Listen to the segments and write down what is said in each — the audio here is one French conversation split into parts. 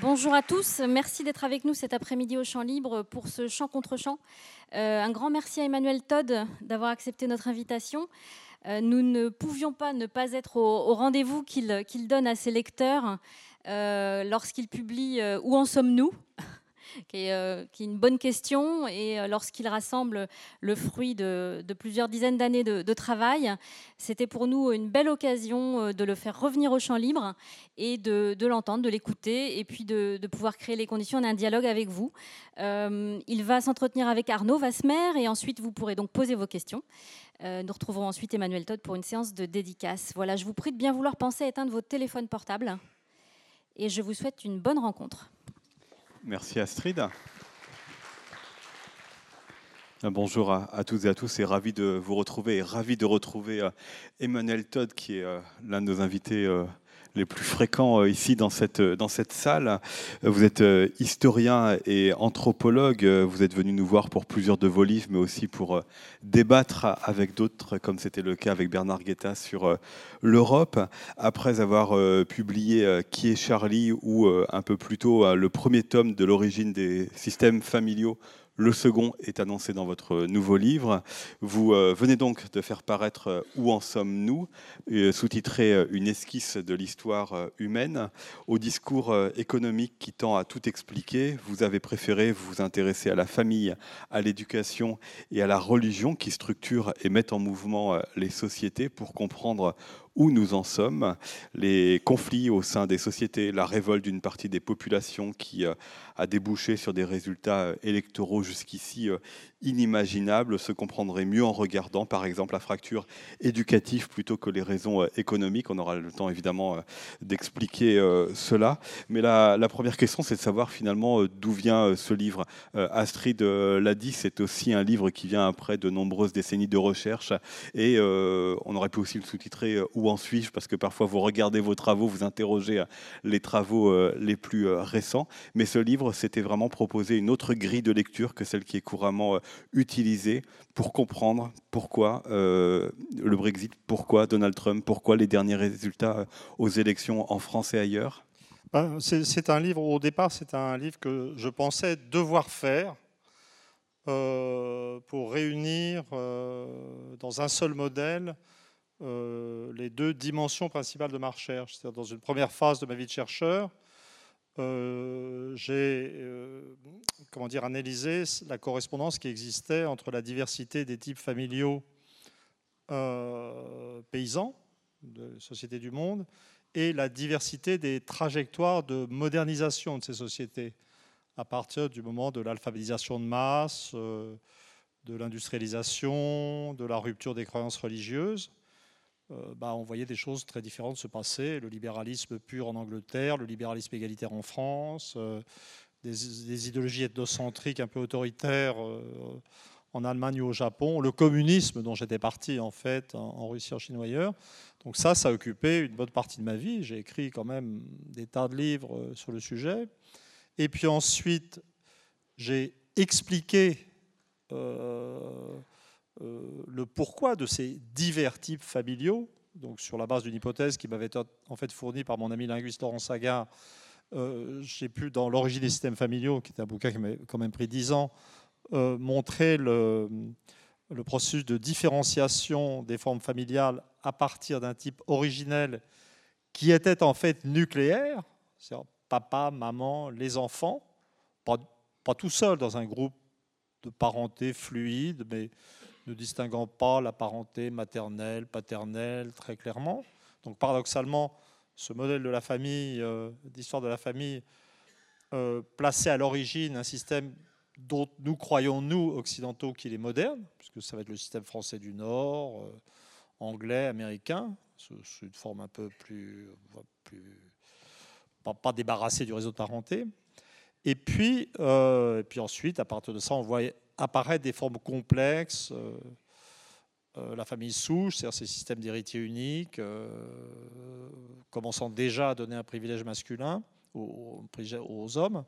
Bonjour à tous, merci d'être avec nous cet après-midi au Champ Libre pour ce chant contre chant. Euh, un grand merci à Emmanuel Todd d'avoir accepté notre invitation. Euh, nous ne pouvions pas ne pas être au, rendez-vous qu'il donne à ses lecteurs euh, lorsqu'il publie Où en sommes-nous? Euh, qui est, une bonne question. Et euh, lorsqu'il rassemble le fruit de, plusieurs dizaines d'années de, travail, c'était pour nous une belle occasion euh, de le faire revenir au champ libre et de, l'entendre, de l'écouter, et puis de, pouvoir créer les conditions d'un dialogue avec vous. il va s'entretenir avec Arnaud Vasmer, et ensuite vous pourrez donc poser vos questions. nous retrouverons ensuite Emmanuel Todd pour une séance de dédicace. Voilà, je vous prie de bien vouloir penser à éteindre votre téléphone portable, et je vous souhaite une bonne rencontre. Merci Astrid. Bonjour à, toutes et à tous et ravi de vous retrouver et ravi de retrouver euh, Emmanuel Todd qui est euh, l'un de nos invités euh, les plus fréquents euh, ici dans cette, euh, dans cette salle. Vous êtes euh, historien et anthropologue. Vous êtes venu nous voir pour plusieurs de vos livres, mais aussi pour débattre avec d'autres, comme c'était le cas avec Bernard Guetta sur l'Europe. Après avoir publié Qui est Charlie ou un peu plus tôt le premier tome de l'origine des systèmes familiaux le second est annoncé dans votre nouveau livre. Vous euh, venez donc de faire paraître euh, Où en sommes-nous euh, sous-titré Une esquisse de l'histoire humaine. Au discours économique qui tend à tout expliquer, vous avez préféré vous intéresser à la famille, à l'éducation et à la religion qui structurent et mettent en mouvement les sociétés pour comprendre où nous en sommes, les conflits au sein des sociétés, la révolte d'une partie des populations qui a débouché sur des résultats électoraux jusqu'ici euh, inimaginable se comprendrait mieux en regardant, par exemple, la fracture éducative plutôt que les raisons euh, économiques. On aura le temps, évidemment, euh, d'expliquer euh, cela. Mais la, la première question, c'est de savoir finalement d'où vient ce livre. Astrid l'a dit, c'est aussi un livre qui vient après de nombreuses décennies de recherche. Et on aurait pu aussi le sous-titrer Où en suis-je? Parce que parfois, vous regardez vos travaux, vous interrogez les travaux les plus récents. Mais ce livre, c'était vraiment proposer une autre grille de lecture que celle qui est couramment utilisé pour comprendre pourquoi euh, le Brexit, pourquoi Donald Trump, pourquoi les derniers résultats aux élections en France et ailleurs? Ben, C'est un livre, au départ, c'est un livre que je pensais devoir faire euh, pour réunir euh, dans un seul modèle les deux dimensions principales de ma recherche. C'est-à-dire dans une première phase de ma vie de chercheur, euh, j'ai euh, analysé la correspondance qui existait entre la diversité des types familiaux euh, paysans de sociétés du monde et la diversité des trajectoires de modernisation de ces sociétés à partir du moment de l'alphabétisation de masse, de l'industrialisation, de la rupture des croyances religieuses. Euh, bah, on voyait des choses très différentes se passer. Le libéralisme pur en Angleterre, le libéralisme égalitaire en France, euh, des, idéologies ethnocentriques un peu autoritaires euh, en Allemagne ou au Japon, le communisme dont j'étais parti en fait en, Russie, en Chine ou ailleurs. Donc ça, ça a occupé une bonne partie de ma vie. J'ai écrit quand même des tas de livres sur le sujet. Et puis ensuite, j'ai expliqué le pourquoi de ces divers types familiaux, donc sur la base d'une hypothèse qui m'avait en fait fournie par mon ami linguiste Laurent Saga, euh, j'ai pu, dans l'origine des systèmes familiaux, qui est un bouquin qui m'a quand même pris dix ans, euh, montrer le, processus de différenciation des formes familiales à partir d'un type originel qui était en fait nucléaire, c'est-à-dire papa, maman, les enfants, pas tout seul dans un groupe de parenté fluide, mais ne distinguant pas la parenté maternelle, paternelle très clairement. Donc paradoxalement, ce modèle de la famille, euh, d'histoire de la famille, euh, placé à l'origine un système dont nous croyons, nous, occidentaux, qu'il est moderne, puisque ça va être le système français du Nord, euh, anglais, américain, c'est une forme un peu plus... pas, débarrassée du réseau de parenté. Et puis, et puis ensuite, à partir de ça, on voit apparaître des formes complexes, euh, euh, la famille souche, c'est-à-dire ces systèmes d'héritiers uniques, euh, commençant déjà à donner un privilège masculin aux, hommes,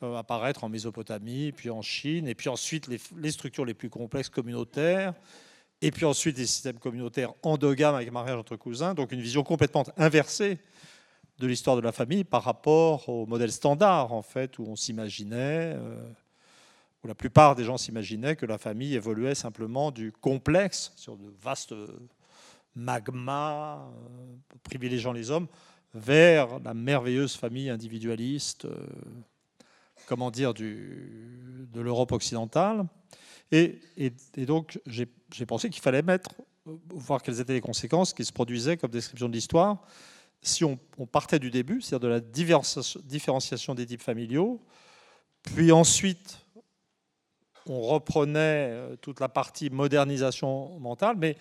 apparaître en Mésopotamie, puis en Chine, et puis ensuite les, structures les plus complexes communautaires, et puis ensuite des systèmes communautaires endogames avec mariage entre cousins, donc une vision complètement inversée de l'histoire de la famille par rapport au modèle standard, en fait, où on s'imaginait, la plupart des gens s'imaginaient que la famille évoluait simplement du complexe sur de vastes magmas euh, privilégiant les hommes vers la merveilleuse famille individualiste, euh, comment dire, de l'Europe occidentale. Et, donc, j'ai pensé qu'il fallait mettre, voir quelles étaient les conséquences qui se produisaient comme description de l'histoire si on, partait du début, c'est-à-dire de la différenciation des types familiaux, puis ensuite on reprenait euh, toute la partie modernisation mentale, mais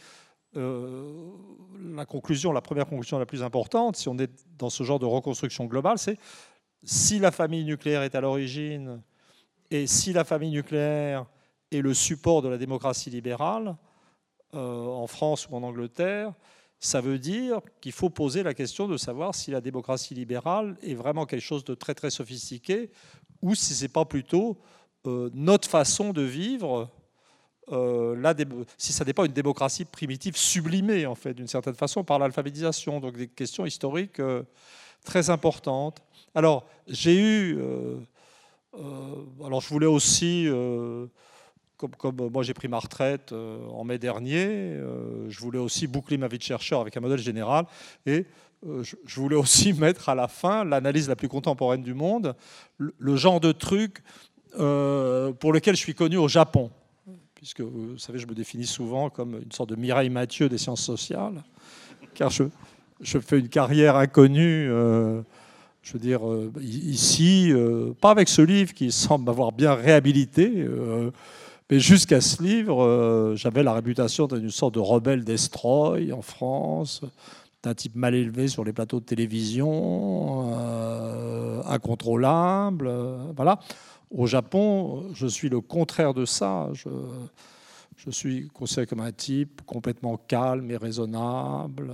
euh, la conclusion, la première conclusion la plus importante, si on est dans ce genre de reconstruction globale, c'est si la famille nucléaire est à l'origine et si la famille nucléaire est le support de la démocratie libérale euh, en France ou en Angleterre, ça veut dire qu'il faut poser la question de savoir si la démocratie libérale est vraiment quelque chose de très très sophistiqué ou si ce n'est pas plutôt euh, notre façon de vivre, euh, si ça n'est pas une démocratie primitive sublimée en fait d'une certaine façon par l'alphabétisation. Donc des questions historiques euh, très importantes. Alors j'ai eu, alors je voulais aussi comme, moi j'ai pris ma retraite euh, en mai dernier, euh, je voulais aussi boucler ma vie de chercheur avec un modèle général et euh, je, voulais aussi mettre à la fin l'analyse la plus contemporaine du monde, le, genre de truc pour lequel je suis connu au Japon. Puisque vous savez, je me définis souvent comme une sorte de Mireille Mathieu des sciences sociales, car je, fais une carrière inconnue je veux dire, ici, pas avec ce livre qui semble m'avoir bien réhabilité, mais jusqu'à ce livre, euh, j'avais la réputation d'une sorte de rebelle destroy en France, d'un type mal élevé sur les plateaux de télévision, euh, incontrôlable. Euh, voilà. Au Japon, je suis le contraire de ça. Je, suis considéré comme un type complètement calme et raisonnable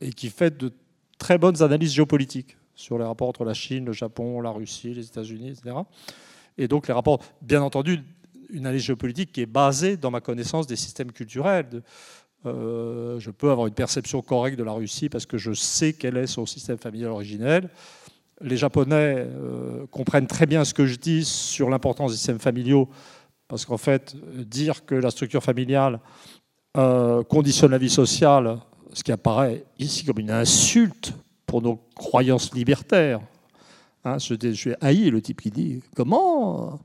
et qui fait de très bonnes analyses géopolitiques sur les rapports entre la Chine, le Japon, la Russie, les États-Unis, etc. Et donc les rapports, bien entendu, une analyse géopolitique qui est basée dans ma connaissance des systèmes culturels. Euh, je peux avoir une perception correcte de la Russie parce que je sais quel est son système familial originel. Les Japonais euh, comprennent très bien ce que je dis sur l'importance des systèmes familiaux parce qu'en fait, dire que la structure familiale euh, conditionne la vie sociale, ce qui apparaît ici comme une insulte pour nos croyances libertaires. Hein, je, je haï le type qui dit comment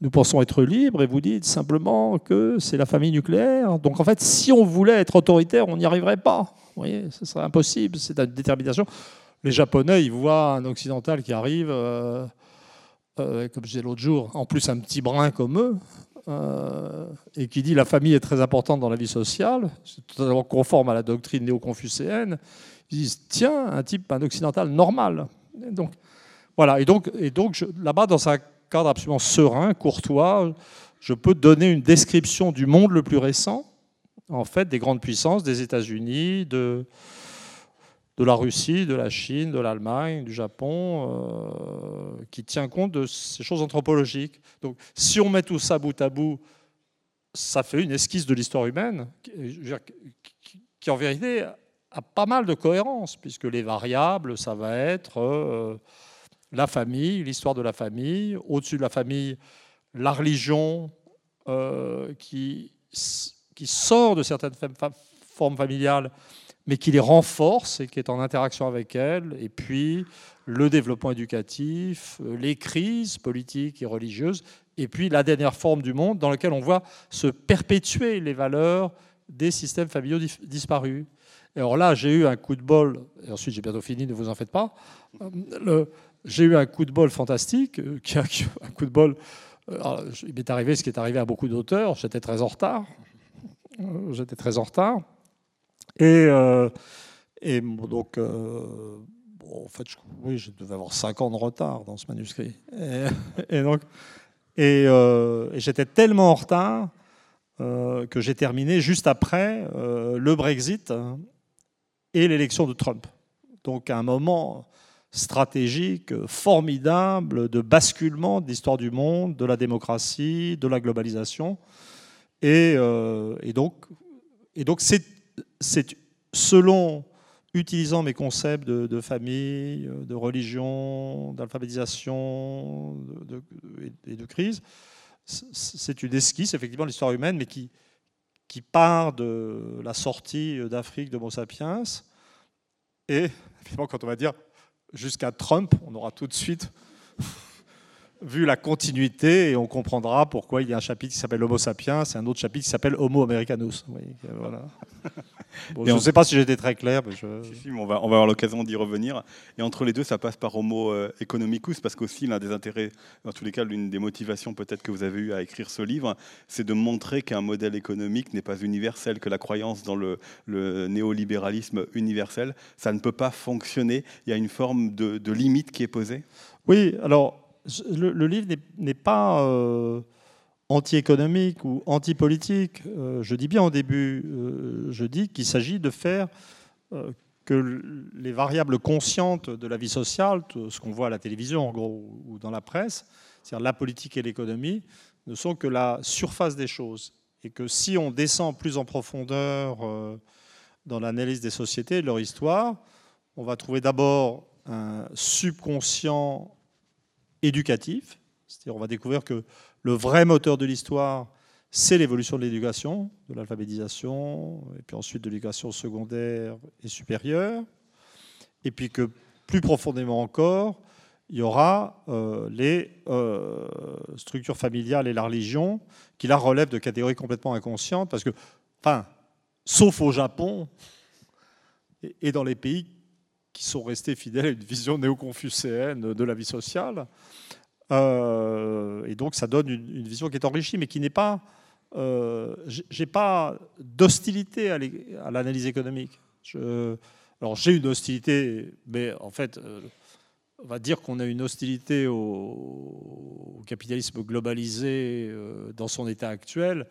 nous pensons être libres et vous dites simplement que c'est la famille nucléaire. Donc en fait, si on voulait être autoritaire, on n'y arriverait pas. Vous voyez, ce serait impossible, c'est une détermination. Les Japonais, ils voient un occidental qui arrive, euh, euh, comme je disais l'autre jour, en plus un petit brin comme eux, euh, et qui dit la famille est très importante dans la vie sociale, c'est totalement conforme à la doctrine néo-confucéenne. Ils disent tiens, un type, un occidental normal. donc voilà, et donc, là-bas, dans sa cadre absolument serein, courtois, je peux donner une description du monde le plus récent, en fait, des grandes puissances, des États-Unis, de, de la Russie, de la Chine, de l'Allemagne, du Japon, euh, qui tient compte de ces choses anthropologiques. Donc, si on met tout ça bout à bout, ça fait une esquisse de l'histoire humaine qui, en vérité, a pas mal de cohérence, puisque les variables, ça va être euh, la famille, l'histoire de la famille, au-dessus de la famille, la religion euh, qui, qui sort de certaines formes familiales, mais qui les renforce et qui est en interaction avec elles, et puis le développement éducatif, les crises politiques et religieuses, et puis la dernière forme du monde dans laquelle on voit se perpétuer les valeurs des systèmes familiaux disparus. Et alors là, j'ai eu un coup de bol, et ensuite j'ai bientôt fini, ne vous en faites pas. J'ai eu un coup de bol fantastique, euh, un coup de bol. Euh, il m'est arrivé ce qui est arrivé à beaucoup d'auteurs. J'étais très en retard. Euh, j'étais très en retard. Et, et donc, en fait, je, oui, je devais avoir 5 ans de retard dans ce manuscrit. Et, donc, et, j'étais tellement en retard que j'ai terminé juste après le Brexit et l'élection de Trump. Donc, un moment stratégique formidable de basculement de l'histoire du monde, de la démocratie, de la globalisation. Et, euh, donc, et donc c'est, selon utilisant mes concepts de, famille, de religion, d'alphabétisation et de crise. C'est une esquisse, effectivement, l'histoire humaine, mais qui, part de la sortie d'Afrique d'Homo sapiens. Et, évidemment, quand on va dire jusqu'à Trump, on aura tout de suite vu la continuité et on comprendra pourquoi il y a un chapitre qui s'appelle Homo sapiens et un autre chapitre qui s'appelle Homo americanus. voilà. je ne sais pas si j'étais très clair. Mais on, va, on va avoir l'occasion d'y revenir. Et entre les deux, ça passe par Homo euh, economicus, parce qu'aussi l'un des intérêts, en tous les cas, l'une des motivations peut-être que vous avez eu à écrire ce livre, c'est de montrer qu'un modèle économique n'est pas universel, que la croyance dans le, néolibéralisme universel, ça ne peut pas fonctionner. Il y a une forme de, de limite qui est posée? Oui, alors le, livre n'est pas euh, anti-économique ou anti-politique. Euh, je dis bien au début, euh, je dis qu'il s'agit de faire que les variables conscientes de la vie sociale, ce qu'on voit à la télévision en gros ou dans la presse, c'est-à-dire la politique et l'économie, ne sont que la surface des choses. Et que si on descend plus en profondeur dans l'analyse des sociétés, de leur histoire, on va trouver d'abord un subconscient éducatif. C'est-à-dire on va découvrir que le vrai moteur de l'histoire, c'est l'évolution de l'éducation, de l'alphabétisation, et puis ensuite de l'éducation secondaire et supérieure. Et puis que plus profondément encore, il y aura euh, les euh, structures familiales et la religion, qui là relèvent de catégories complètement inconscientes, parce que, enfin, sauf au Japon et dans les pays qui sont restés fidèles à une vision néo-confucéenne de la vie sociale. Euh, et donc ça donne une, vision qui est enrichie, mais qui n'est pas... Euh, j'ai pas d'hostilité à l'analyse économique. Alors j'ai une hostilité, mais en fait, euh, on va dire qu'on a une hostilité au, capitalisme globalisé euh, dans son état actuel.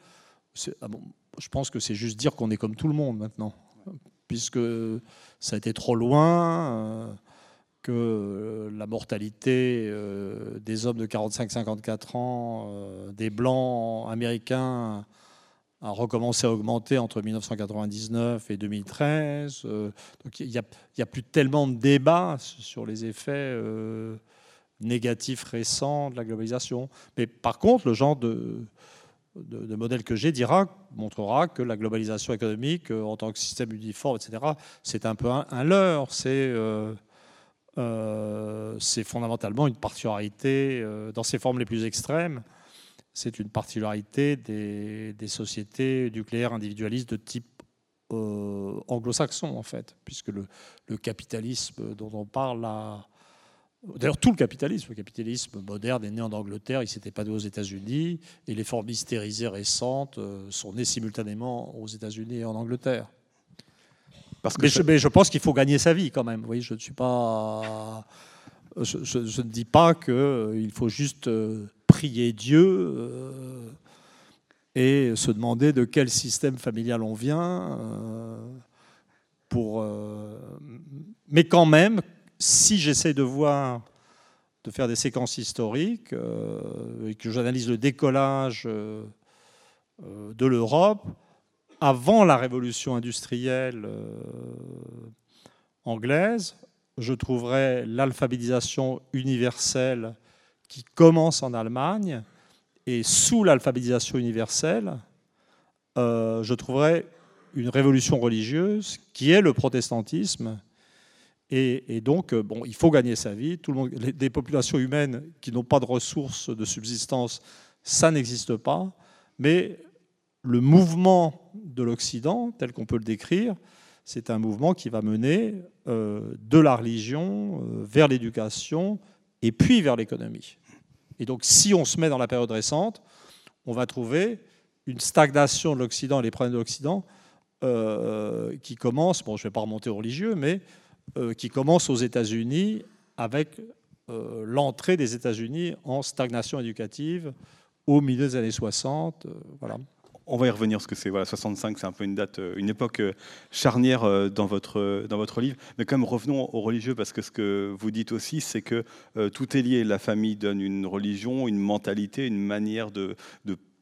Ah je pense que c'est juste dire qu'on est comme tout le monde maintenant, puisque ça a été trop loin, euh, que euh, la mortalité euh, des hommes de 45-54 ans, des blancs américains, a recommencé à augmenter entre 1999 et 2013. donc il n'y a, plus tellement de débats sur les effets négatifs récents de la globalisation. Mais par contre, le genre de, de, modèle que j'ai dira, montrera que la globalisation économique euh, en tant que système uniforme, etc., c'est un peu un, leurre. Euh, euh, c'est fondamentalement une particularité, dans ses formes les plus extrêmes, c'est une particularité des, sociétés nucléaires individualistes de type anglo-saxon, en fait, puisque le, le, capitalisme dont on parle là, D'ailleurs, tout le capitalisme, le capitalisme moderne est né en Angleterre, il ne s'était pas né aux États-Unis, et les formes hystérisées récentes euh, sont nées simultanément aux États-Unis et en Angleterre. Parce que mais, je, pense qu'il faut gagner sa vie quand même. Oui, je ne suis pas. Je, ne dis pas qu'il euh, faut juste euh, prier Dieu et se demander de quel système familial on vient. Pour, mais quand même, si j'essaie de voir, de faire des séquences historiques euh, et que j'analyse le décollage euh, euh, de l'Europe, avant la révolution industrielle anglaise, je trouverais l'alphabétisation universelle qui commence en Allemagne, et sous l'alphabétisation universelle, je trouverais une révolution religieuse qui est le protestantisme, et, donc, euh, bon, il faut gagner sa vie. Tout le monde, des populations humaines qui n'ont pas de ressources de subsistance, ça n'existe pas. Mais le mouvement de l'Occident, tel qu'on peut le décrire, c'est un mouvement qui va mener euh, de la religion euh, vers l'éducation et puis vers l'économie. Et donc, si on se met dans la période récente, on va trouver une stagnation de l'Occident et les problèmes de l'Occident qui commencent, bon, je ne vais pas remonter au religieux, mais qui commence aux États-Unis avec euh, l'entrée des États-Unis en stagnation éducative au milieu des années 60. Euh, voilà. On va y revenir, parce que c'est voilà, 65, c'est un peu une date, une époque charnière dans votre, dans votre livre. Mais quand même, revenons aux religieux, parce que ce que vous dites aussi, c'est que tout est lié. La famille donne une religion, une mentalité, une manière de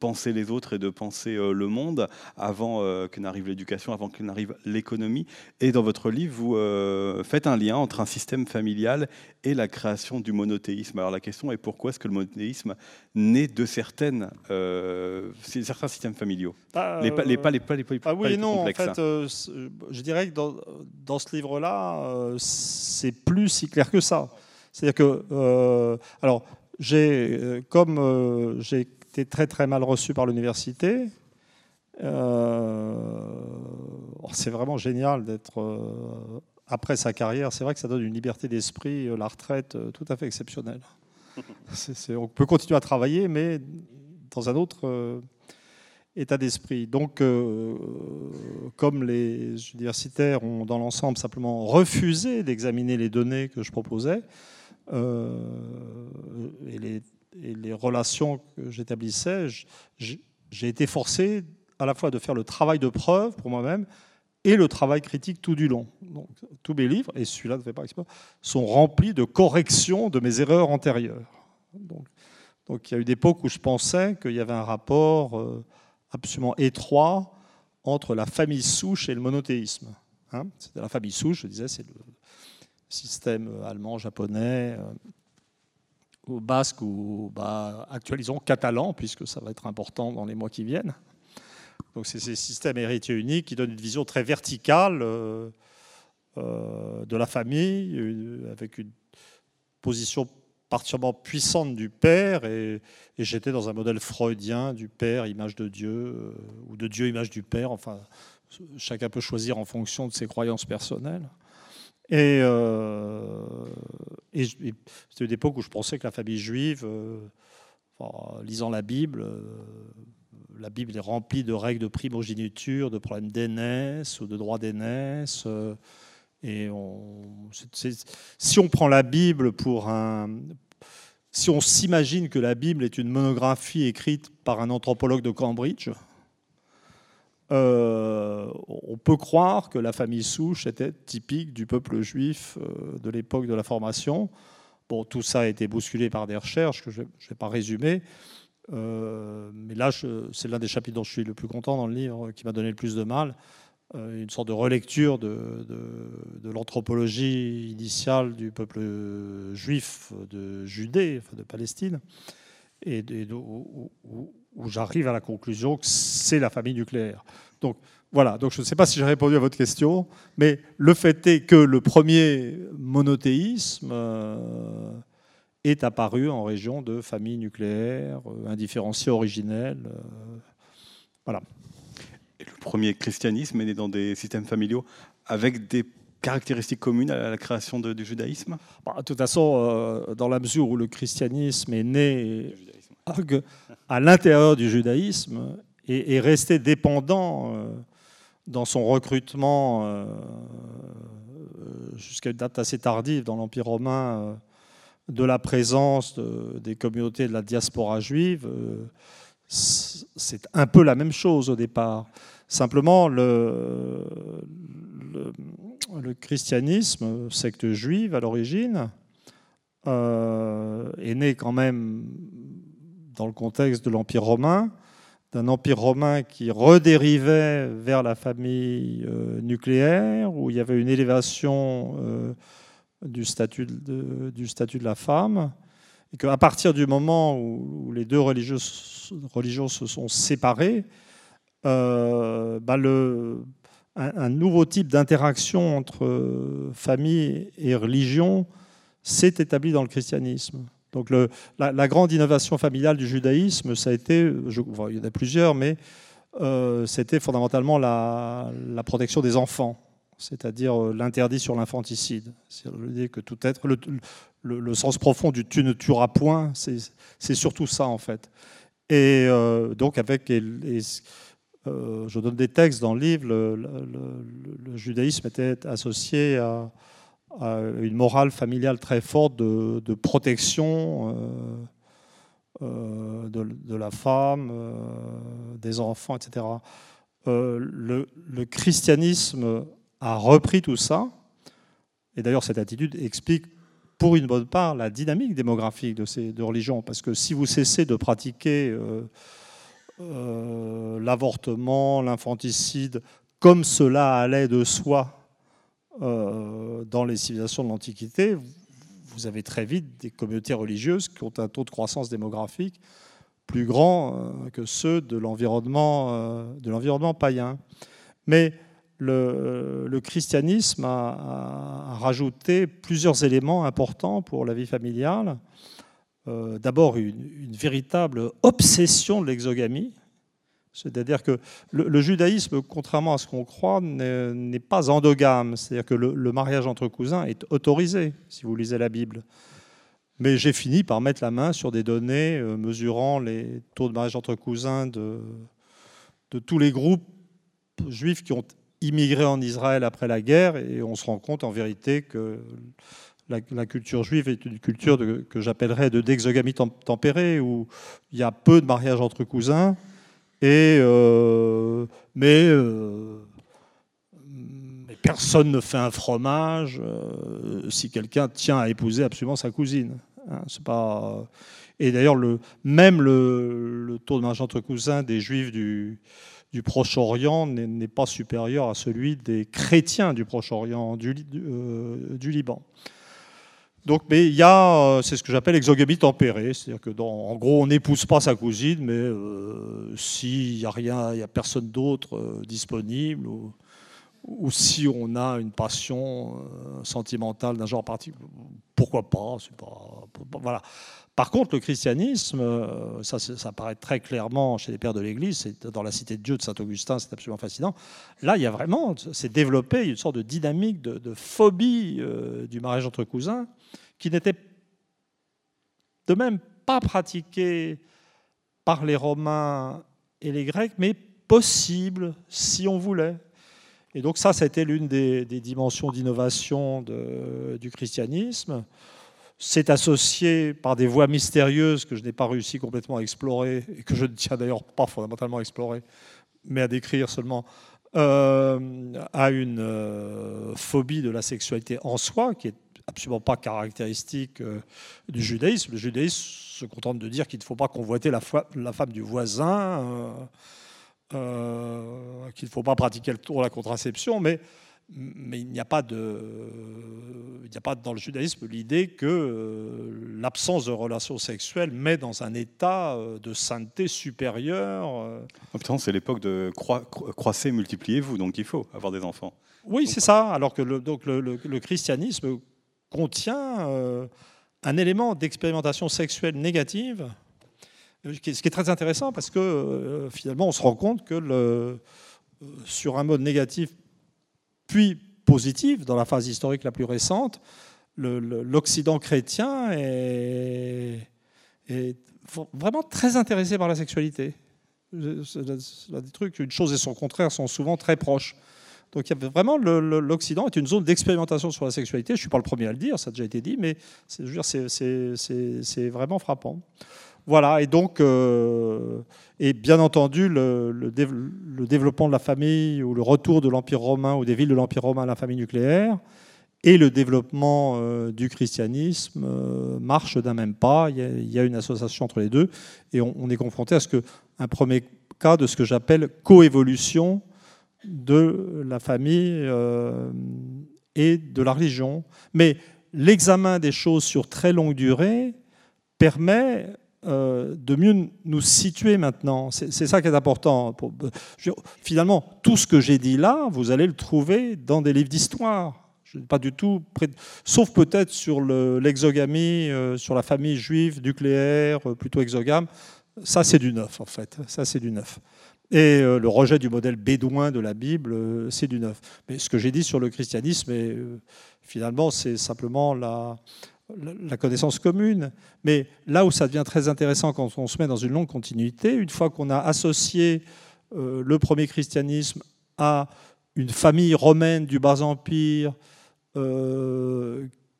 penser les autres et de penser euh, le monde avant euh, que n'arrive l'éducation, avant que n'arrive l'économie. Et dans votre livre, vous euh, faites un lien entre un système familial et la création du monothéisme. Alors la question est pourquoi est-ce que le monothéisme naît de certaines, certains systèmes familiaux? Les, pas, les, pas, les, pas, les, ah oui, non, en fait, je dirais que dans, dans ce livre-là, c'est plus si clair que ça. C'est-à-dire que, alors, j'ai, comme j'ai été très très mal reçu par l'université. Euh, oh, c'est vraiment génial d'être euh, après sa carrière. C'est vrai que ça donne une liberté d'esprit, euh, la retraite, tout à fait exceptionnelle. on peut continuer à travailler, mais dans un autre état d'esprit. Donc, comme les universitaires ont dans l'ensemble simplement refusé d'examiner les données que je proposais, et les et les relations que j'établissais, j'ai été forcé à la fois de faire le travail de preuve pour moi-même et le travail critique tout du long. Donc, tous mes livres, et celui-là ne fait pas exprès, sont remplis de corrections de mes erreurs antérieures. Donc, il y a eu des époques où je pensais qu'il y avait un rapport euh, absolument étroit entre la famille souche et le monothéisme. Hein C'était la famille souche, je disais, c'est le système allemand, japonais, au basque ou bah, actualisons catalan, puisque ça va être important dans les mois qui viennent. Donc c'est ces systèmes héritiers uniques qui donnent une vision très verticale euh, euh, de la famille, euh, avec une position particulièrement puissante du père, et j'étais dans un modèle freudien du père, image de Dieu, ou de Dieu, image du père, enfin, chacun peut choisir en fonction de ses croyances personnelles. Et, euh, c'était une époque où je pensais que la famille juive, euh, lisant la Bible, euh, la Bible est remplie de règles de primogéniture, de problèmes d'aînesse ou de droit d'aînesse. et si on prend la Bible pour un, si on s'imagine que la Bible est une monographie écrite par un anthropologue de Cambridge, euh, on peut croire que la famille souche était typique du peuple juif euh, de l'époque de la formation. Bon, tout ça a été bousculé par des recherches que je ne vais pas résumer. Euh, mais là, c'est l'un des chapitres dont je suis le plus content dans le livre, qui m'a donné le plus de mal. une sorte de relecture de, l'anthropologie initiale du peuple juif de Judée, de Palestine, et, où, j'arrive à la conclusion que c'est la famille nucléaire. Donc voilà, donc je ne sais pas si j'ai répondu à votre question, mais le fait est que le premier monothéisme euh, est apparu en région de famille nucléaire, euh, indifférenciée, originelle. Euh, voilà. Le premier christianisme est né dans des systèmes familiaux avec des caractéristiques communes à la création du judaïsme? Bah, De toute façon, dans la mesure où le christianisme est né à l'intérieur du judaïsme et est resté dépendant euh, dans son recrutement euh, jusqu'à une date assez tardive dans l'Empire romain euh, de la présence des communautés de la diaspora juive, c'est un peu la même chose au départ. Simplement, le, christianisme, secte juive à l'origine, est né quand même dans le contexte de l'Empire romain, d'un Empire romain qui redérivait vers la famille euh, nucléaire, où il y avait une élévation euh, du, statut de, la femme, et qu'à partir du moment où, les deux religions, se sont séparées, euh, bah le, un, nouveau type d'interaction entre famille et religion s'est établi dans le christianisme. Donc la, grande innovation familiale du judaïsme, ça a été, il y en a plusieurs, mais euh, c'était fondamentalement la, protection des enfants, c'est-à-dire euh, l'interdit sur l'infanticide. C'est-à-dire que tout être, le, sens profond du tu ne tueras point, c'est surtout ça en fait. Et euh, donc avec, je donne des textes dans le livre, le judaïsme était associé à une morale familiale très forte de, protection euh, euh, de, la femme, euh, des enfants, etc. Le, christianisme a repris tout ça, et d'ailleurs cette attitude explique pour une bonne part la dynamique démographique de ces deux religions, parce que si vous cessez de pratiquer l'avortement, l'infanticide, comme cela allait de soi dans les civilisations de l'Antiquité, vous avez très vite des communautés religieuses qui ont un taux de croissance démographique plus grand euh, que ceux euh, de l'environnement païen. Mais le, christianisme a, rajouté plusieurs éléments importants pour la vie familiale. Euh, d'abord, une, véritable obsession de l'exogamie. C'est-à-dire que le, judaïsme, contrairement à ce qu'on croit, n'est pas endogame. C'est-à-dire que le, mariage entre cousins est autorisé, si vous lisez la Bible. Mais j'ai fini par mettre la main sur des données euh, mesurant les taux de mariage entre cousins de, de tous les groupes juifs qui ont immigré en Israël après la guerre, et on se rend compte en vérité que la, culture juive est une culture que j'appellerais de d'exogamie tempérée, où il y a peu de mariages entre cousins, et, euh, mais, euh, mais, personne ne fait un fromage euh, si quelqu'un tient à épouser absolument sa cousine. Hein, pas... Et d'ailleurs, le, même le, taux de mariage entre cousins des juifs du, Proche-Orient n'est pas supérieur à celui des chrétiens du Proche-Orient, du Liban. Donc, mais il y a, euh, c'est ce que j'appelle l'exogamie tempérée, c'est-à-dire que, en gros, on n'épouse pas sa cousine, mais euh, s'il n'y a rien, il n'y a personne d'autre euh, disponible, ou, si on a une passion sentimentale d'un genre particulier, pourquoi pas, pas, voilà. Par contre, le christianisme, ça, ça apparaît très clairement chez les pères de l'Église, dans la cité de Dieu de Saint-Augustin, c'est absolument fascinant. Là, il y a vraiment, c'est développé une sorte de dynamique de, phobie du mariage entre cousins qui n'était de même pas pratiqué par les Romains et les Grecs, mais possible si on voulait. Et donc ça, c'était l'une des, dimensions d'innovation du christianisme. C'est associé par des voies mystérieuses que je n'ai pas réussi complètement à explorer, et que je ne tiens d'ailleurs pas fondamentalement à explorer, mais à décrire seulement, euh, à une euh, phobie de la sexualité en soi, qui est absolument pas caractéristique euh, du judaïsme. Le judaïsme se contente de dire qu'il ne faut pas convoiter la, femme du voisin, qu'il ne faut pas pratiquer le tour de la contraception, mais, mais il n'y a pas de, il n'y a pas dans le judaïsme l'idée que l'absence de relations sexuelles met dans un état de sainteté supérieure. En c'est l'époque de croisser, multipliez-vous, donc il faut avoir des enfants. Oui, c'est ça. Alors que le, donc le, le christianisme contient euh, un élément d'expérimentation sexuelle négative, ce qui est très intéressant parce que euh, finalement on se rend compte que le, euh, sur un mode négatif puis positif, dans la phase historique la plus récente, l'Occident chrétien est, est, vraiment très intéressé par la sexualité. Des trucs, une chose et son contraire sont souvent très proches. Donc vraiment l'Occident est une zone d'expérimentation sur la sexualité. Je ne suis pas le premier à le dire, ça a déjà été dit, mais c'est vraiment frappant. Voilà, et donc, euh, et bien entendu, le, le, développement de la famille ou le retour de l'Empire romain ou des villes de l'Empire romain à la famille nucléaire et le développement euh, du christianisme euh, marchent d'un même pas. Il y, a, une association entre les deux, et on, on est confronté à ce que un premier cas de ce que j'appelle coévolution de la famille euh, et de la religion. Mais l'examen des choses sur très longue durée permet euh, de mieux nous situer maintenant. C'est ça qui est important. finalement, tout ce que j'ai dit là, vous allez le trouver dans des livres d'histoire. Pas du tout, sauf peut-être sur l'exogamie, euh, sur la famille juive nucléaire, plutôt exogame. Ça, c'est du neuf, en fait. Ça, c'est du neuf. Et euh, le rejet du modèle bédouin de la Bible, euh, c'est du neuf. Mais ce que j'ai dit sur le christianisme, euh, finalement, c'est simplement la, la connaissance commune. Mais là où ça devient très intéressant quand on se met dans une longue continuité, une fois qu'on a associé le premier christianisme à une famille romaine du Bas-Empire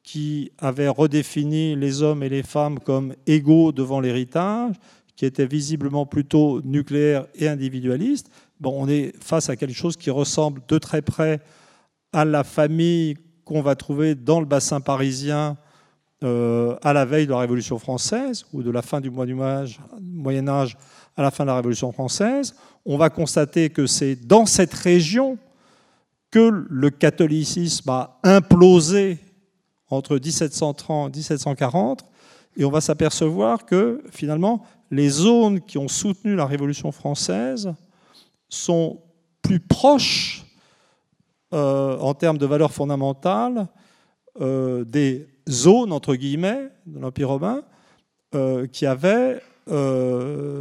qui avait redéfini les hommes et les femmes comme égaux devant l'héritage, qui était visiblement plutôt nucléaire et individualiste, bon, on est face à quelque chose qui ressemble de très près à la famille qu'on va trouver dans le bassin parisien euh, à la veille de la Révolution française ou de la fin du Moyen Âge à la fin de la Révolution française, on va constater que c'est dans cette région que le catholicisme a implosé entre 1730 et 1740, et on va s'apercevoir que finalement, les zones qui ont soutenu la Révolution française sont plus proches euh, en termes de valeurs fondamentales euh, des zones, entre guillemets, de l'Empire romain, euh, qui avaient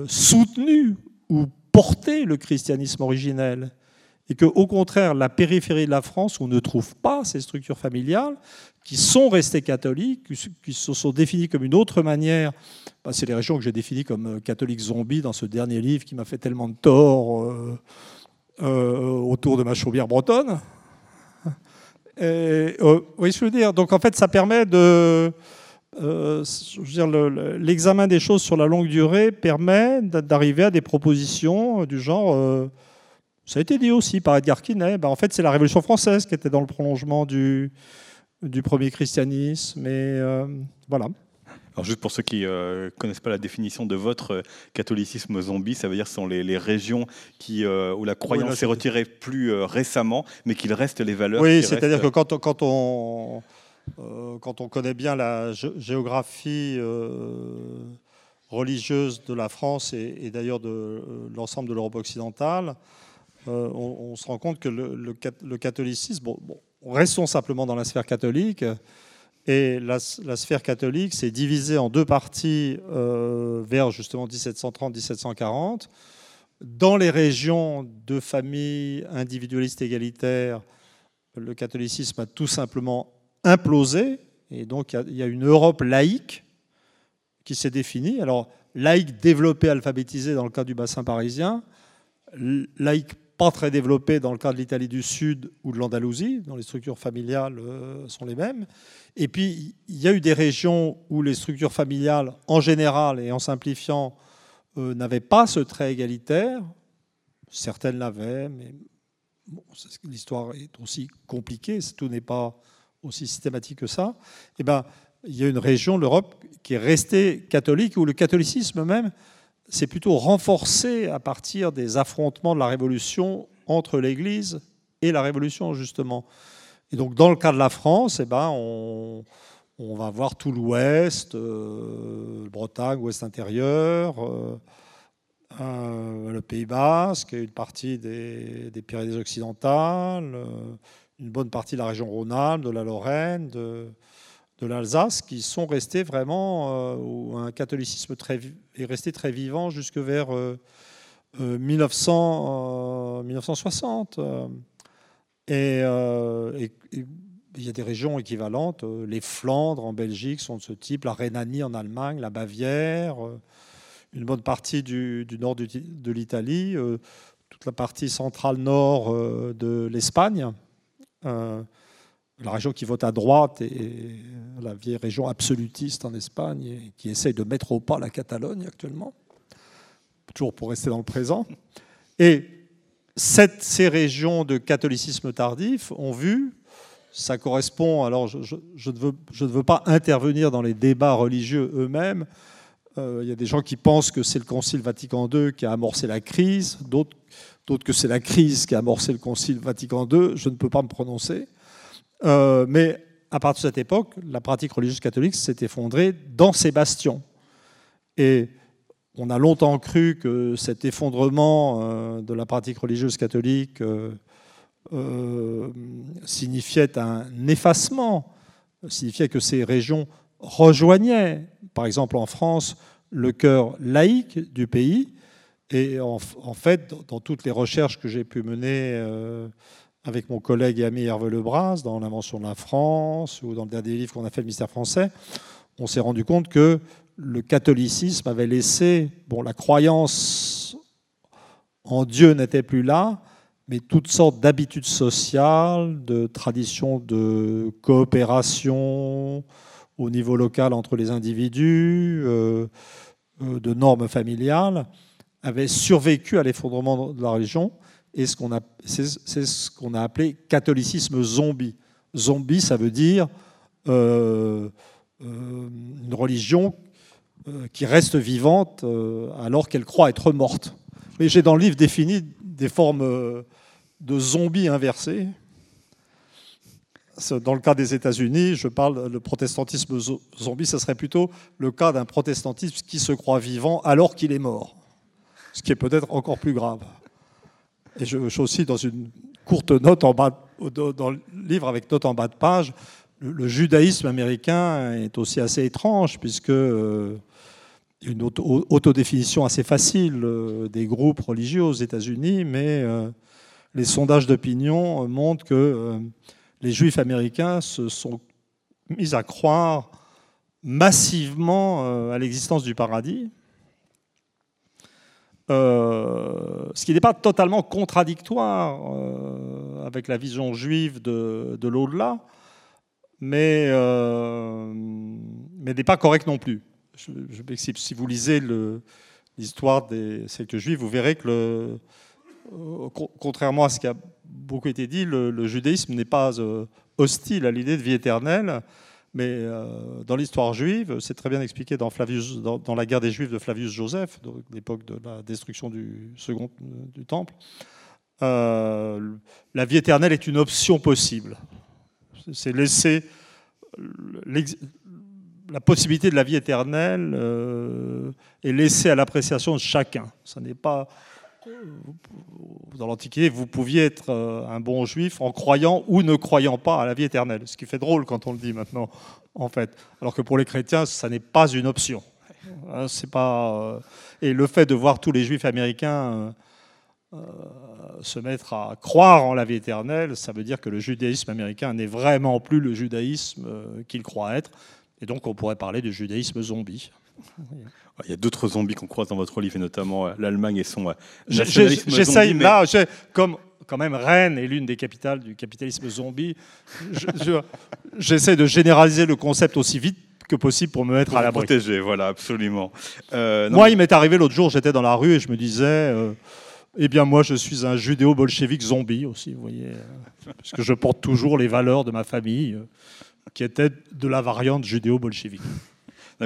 soutenu ou porté le christianisme originel. Et que, au contraire, la périphérie de la France, où on ne trouve pas ces structures familiales, qui sont restées catholiques, qui se sont définies comme une autre manière, bah, c'est les régions que j'ai définies comme euh, catholiques zombies dans ce dernier livre qui m'a fait tellement de tort euh, euh, autour de ma chaumière bretonne. oui, je veux dire? Donc en fait, ça permet de. l'examen des choses sur la longue durée permet d'arriver à des propositions du genre ça a été dit aussi par Edgar Quinet. Ben, en fait, c'est la Révolution française qui était dans le prolongement du, du premier christianisme. Mais euh, voilà. Alors juste pour ceux qui ne euh, connaissent pas la définition de votre euh, catholicisme zombie, ça veut dire que ce sont les, régions qui, où la croyance s'est retirée plus récemment, mais qu'il reste les valeurs. Oui, c'est-à-dire que quand, quand on, quand on connaît bien la géographie religieuse de la France et, et d'ailleurs de l'ensemble de l'Europe occidentale, on, se rend compte que le, catholicisme, bon, restons simplement dans la sphère catholique, et la, sphère catholique s'est divisée en deux parties euh, vers justement 1730-1740. Dans les régions de familles individualistes égalitaires, le catholicisme a tout simplement implosé, et donc il y, a une Europe laïque qui s'est définie. Alors, laïque développée, alphabétisée dans le cas du bassin parisien, laïque pas très développé dans le cas de l'Italie du Sud ou de l'Andalousie, dont les structures familiales euh, sont les mêmes. Et puis, il y a eu des régions où les structures familiales, en général et en simplifiant, euh, n'avaient pas ce trait égalitaire. Certaines l'avaient, mais l'histoire est aussi compliquée, tout n'est pas aussi systématique que ça. Et eh ben, il y a une région, l'Europe, qui est restée catholique, où le catholicisme même c'est plutôt renforcé à partir des affrontements de la Révolution entre l'Église et la Révolution, justement. Et donc, dans le cas de la France, eh ben, on, va voir tout l'Ouest, euh, Bretagne, Ouest intérieur, euh, euh, le Pays Basque, une partie des, des Pyrénées occidentales, une bonne partie de la région Rhône-Alpes, de la Lorraine, de, de l'Alsace qui sont restés vraiment, euh, où un catholicisme très, est resté très vivant jusque vers 1900, 1960. Et, il y a des régions équivalentes. Les Flandres en Belgique sont de ce type, la Rhénanie en Allemagne, la Bavière, une bonne partie du, nord de l'Italie, euh, toute la partie centrale nord euh, de l'Espagne la région qui vote à droite et la vieille région absolutiste en Espagne qui essaye de mettre au pas la Catalogne actuellement, toujours pour rester dans le présent. Et ces régions de catholicisme tardif ont vu, ça correspond, alors je, ne, veux, pas intervenir dans les débats religieux eux-mêmes, euh, il y a des gens qui pensent que c'est le Concile Vatican II qui a amorcé la crise, d'autres que c'est la crise qui a amorcé le Concile Vatican II, je ne peux pas me prononcer. Euh, mais à partir de cette époque, la pratique religieuse catholique s'est effondrée dans ces bastions. Et on a longtemps cru que cet effondrement euh, de la pratique religieuse catholique euh, signifiait un effacement, signifiait que ces régions rejoignaient, par exemple en France, le cœur laïque du pays. Et en, fait, dans toutes les recherches que j'ai pu mener avec mon collègue et ami Hervé Lebras dans l'invention de la France ou dans le dernier livre qu'on a fait, le mystère français, on s'est rendu compte que le catholicisme avait laissé, bon, la croyance en Dieu n'était plus là, mais toutes sortes d'habitudes sociales, de traditions de coopération au niveau local entre les individus, euh, euh, de normes familiales, avaient survécu à l'effondrement de la religion et c'est, ce qu'on a appelé catholicisme zombie. Zombie, ça veut dire euh, euh, une religion qui reste vivante alors qu'elle croit être morte. Mais j'ai dans le livre défini des formes de zombies inversés. Dans le cas des États-Unis, je parle le protestantisme zombie, ce serait plutôt le cas d'un protestantisme qui se croit vivant alors qu'il est mort, ce qui est peut-être encore plus grave. Et je, suis aussi dans une courte note en bas, dans le livre avec note en bas de page, le, judaïsme américain est aussi assez étrange puisque euh, une autodéfinition assez facile euh, des groupes religieux aux États-Unis, mais euh, les sondages d'opinion montrent que les juifs américains se sont mis à croire massivement à l'existence du paradis euh, ce qui n'est pas totalement contradictoire euh, avec la vision juive de, l'au-delà, mais, euh, mais n'est pas correct non plus. Si vous lisez l'histoire des sectes juives, vous verrez que, contrairement à ce qui a beaucoup été dit, le judaïsme n'est pas hostile à l'idée de vie éternelle. Mais euh, dans l'histoire juive, c'est très bien expliqué dans, la guerre des Juifs de Flavius Joseph, l'époque de la destruction du second euh, du temple. Euh, la vie éternelle est une option possible. C'est laisser la possibilité de la vie éternelle est laissée à l'appréciation de chacun. Ça n'est pas dans l'Antiquité, vous pouviez être euh, un bon juif en croyant ou ne croyant pas à la vie éternelle. Ce qui fait drôle quand on le dit maintenant, en fait. Alors que pour les chrétiens, ça n'est pas une option. Hein, c'est pas, euh, et le fait de voir tous les juifs américains euh, se mettre à croire en la vie éternelle, ça veut dire que le judaïsme américain n'est vraiment plus le judaïsme qu'il croit être. Et donc on pourrait parler de judaïsme zombie. Il y a d'autres zombies qu'on croise dans votre livre, et notamment euh, l'Allemagne et son euh, J'essaye, là, comme quand même Rennes est l'une des capitales du capitalisme zombie, j'essaie de généraliser le concept aussi vite que possible pour me mettre à l'abri. protéger, voilà, absolument. Euh, moi, il m'est arrivé l'autre jour, j'étais dans la rue et je me disais, eh bien, moi, je suis un judéo-bolchevique zombie aussi, vous voyez, parce que je porte toujours les valeurs de ma famille, qui étaient de la variante judéo-bolchevique.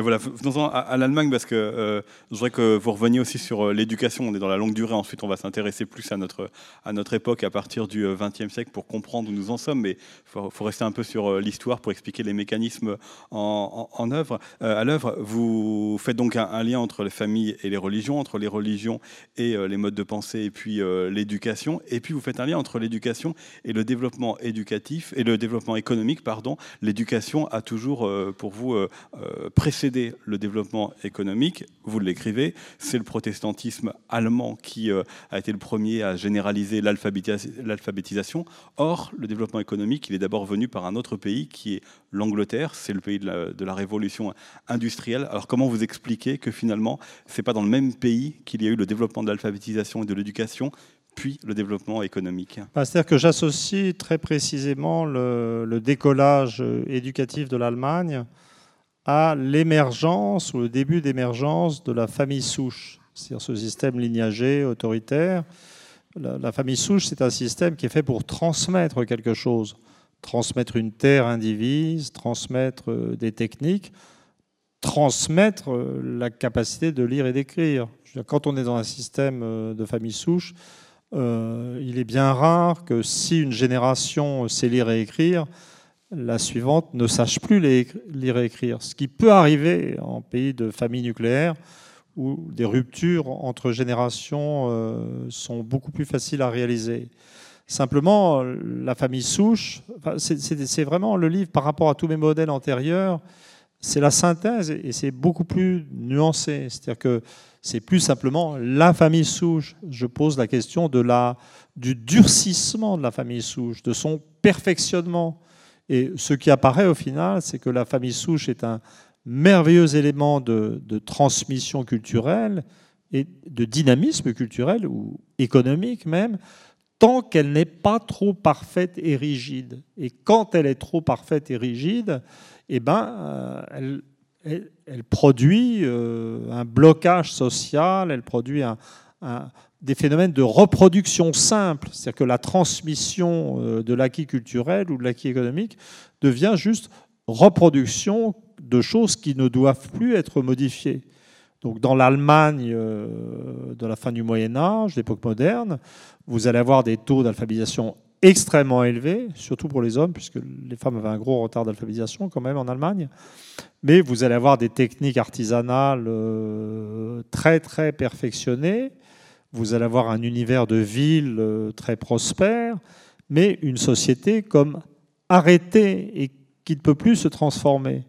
Voilà, venons-en à, l'Allemagne parce que euh, je voudrais que vous reveniez aussi sur euh, l'éducation. On est dans la longue durée. Ensuite, on va s'intéresser plus à notre, à notre époque à partir du XXe euh, siècle pour comprendre où nous en sommes. Mais il faut, rester un peu sur l'histoire pour expliquer les mécanismes en, œuvre. à l'œuvre, vous faites donc un, lien entre les familles et les religions, entre les religions et les modes de pensée et puis l'éducation. Et puis vous faites un lien entre l'éducation et le développement éducatif et le développement économique. L'éducation a toujours pour vous précédé le développement économique, vous l'écrivez, c'est le protestantisme allemand qui euh, a été le premier à généraliser l'alphabétisation. Or, le développement économique, il est d'abord venu par un autre pays qui est l'Angleterre, c'est le pays de la, révolution industrielle. Alors comment vous expliquez que finalement, c'est pas dans le même pays qu'il y a eu le développement de l'alphabétisation et de l'éducation, puis le développement économique? Bah, C'est-à-dire que j'associe très précisément le décollage éducatif de l'Allemagne à l'émergence ou le début d'émergence de la famille souche, c'est-à-dire ce système lignagé autoritaire. La, famille souche, c'est un système qui est fait pour transmettre quelque chose, transmettre une terre indivise, transmettre euh, des techniques, transmettre euh, la capacité de lire et d'écrire. Quand on est dans un système euh, de famille souche, il est bien rare que si une génération sait lire et écrire, la suivante ne sache plus lire et écrire. Ce qui peut arriver en pays de famille nucléaire où des ruptures entre générations euh, sont beaucoup plus faciles à réaliser. Simplement, la famille souche, c'est vraiment le livre par rapport à tous mes modèles antérieurs, c'est la synthèse et c'est beaucoup plus nuancé. C'est-à-dire que c'est plus simplement la famille souche. Je pose la question de la, du durcissement de la famille souche, de son perfectionnement. Et ce qui apparaît au final, c'est que la famille souche est un merveilleux élément de, transmission culturelle et de dynamisme culturel ou économique même, tant qu'elle n'est pas trop parfaite et rigide. Et quand elle est trop parfaite et rigide, eh ben, euh, elle, produit euh, un blocage social, elle produit un, des phénomènes de reproduction simple, c'est-à-dire que la transmission euh, de l'acquis culturel ou de l'acquis économique devient juste reproduction de choses qui ne doivent plus être modifiées. Donc dans l'Allemagne euh, de la fin du Moyen Âge, l'époque moderne, vous allez avoir des taux d'alphabétisation extrêmement élevés, surtout pour les hommes, puisque les femmes avaient un gros retard d'alphabétisation quand même en Allemagne. Mais vous allez avoir des techniques artisanales euh, très très perfectionnées. Vous allez avoir un univers de ville euh, très prospère, mais une société comme arrêtée et qui ne peut plus se transformer.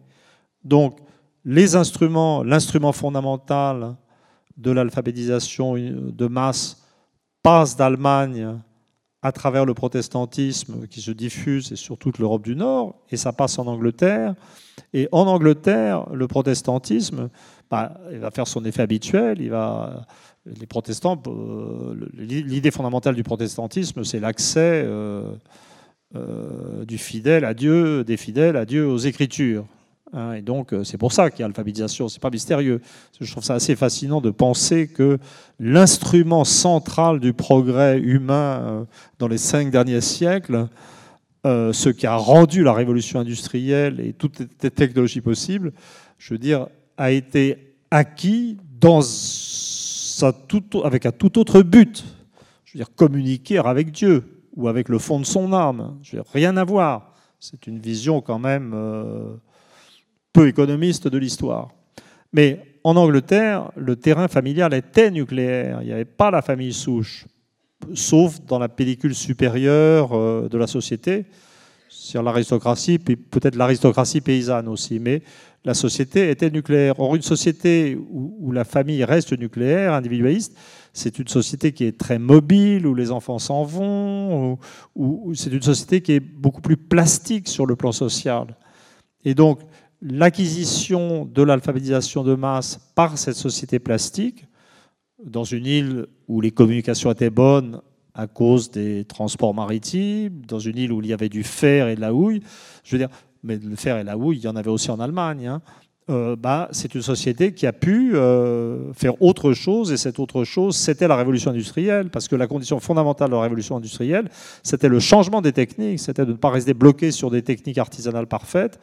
Donc les instruments, l'instrument fondamental de l'alphabétisation de masse passe d'Allemagne à travers le protestantisme qui se diffuse et sur toute l'Europe du Nord, et ça passe en Angleterre. Et en Angleterre, le protestantisme, bah, va faire son effet habituel. Il va, les protestants, euh, l'idée fondamentale du protestantisme, c'est l'accès euh, euh, du fidèle à Dieu, des fidèles à Dieu aux Écritures. Hein, et donc, c'est pour ça qu'il y a l'alphabétisation. C'est pas mystérieux. Je trouve ça assez fascinant de penser que l'instrument central du progrès humain dans les cinq derniers siècles, ce qui a rendu la révolution industrielle et toutes les technologies possibles, je veux dire, a été acquis dans avec un tout autre but. Je veux dire, communiquer avec Dieu ou avec le fond de son âme. Je veux dire, rien à voir. C'est une vision quand même peu économiste de l'histoire. Mais en Angleterre, le terrain familial était nucléaire. Il n'y avait pas la famille souche, sauf dans la pellicule supérieure euh, de la société, sur l'aristocratie, puis peut-être l'aristocratie paysanne aussi. Mais la société était nucléaire. Or, une société où, la famille reste nucléaire, individualiste, c'est une société qui est très mobile, où les enfants s'en vont, ou c'est une société qui est beaucoup plus plastique sur le plan social. Et donc, l'acquisition de l'alphabétisation de masse par cette société plastique, dans une île où les communications étaient bonnes à cause des transports maritimes, dans une île où il y avait du fer et de la houille, je veux dire, mais le fer et la houille, il y en avait aussi en Allemagne, hein, euh, bah, c'est une société qui a pu euh, faire autre chose, et cette autre chose, c'était la révolution industrielle, parce que la condition fondamentale de la révolution industrielle, c'était le changement des techniques, c'était de ne pas rester bloqué sur des techniques artisanales parfaites,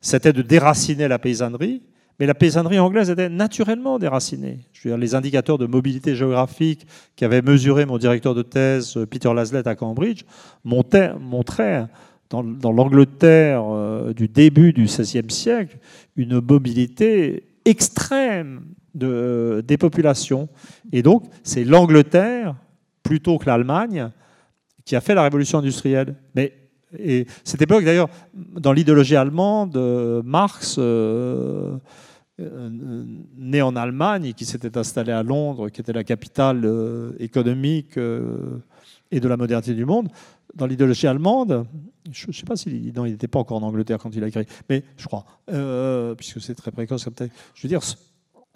c'était de déraciner la paysannerie, mais la paysannerie anglaise était naturellement déracinée. Je veux dire, les indicateurs de mobilité géographique qu'avait mesuré mon directeur de thèse, Peter Laslett, à Cambridge, montraient dans, l'Angleterre euh, du début du XVIe siècle une mobilité extrême de, des populations. Et donc, c'est l'Angleterre, plutôt que l'Allemagne, qui a fait la révolution industrielle. Mais et cette époque, d'ailleurs, dans l'idéologie allemande, euh, Marx, euh, né en Allemagne et qui s'était installé à Londres, qui était la capitale économique et de la modernité du monde, dans l'idéologie allemande, je ne sais pas s'il il n'était pas encore en Angleterre quand il a écrit, mais je crois, puisque c'est très précoce, je veux dire,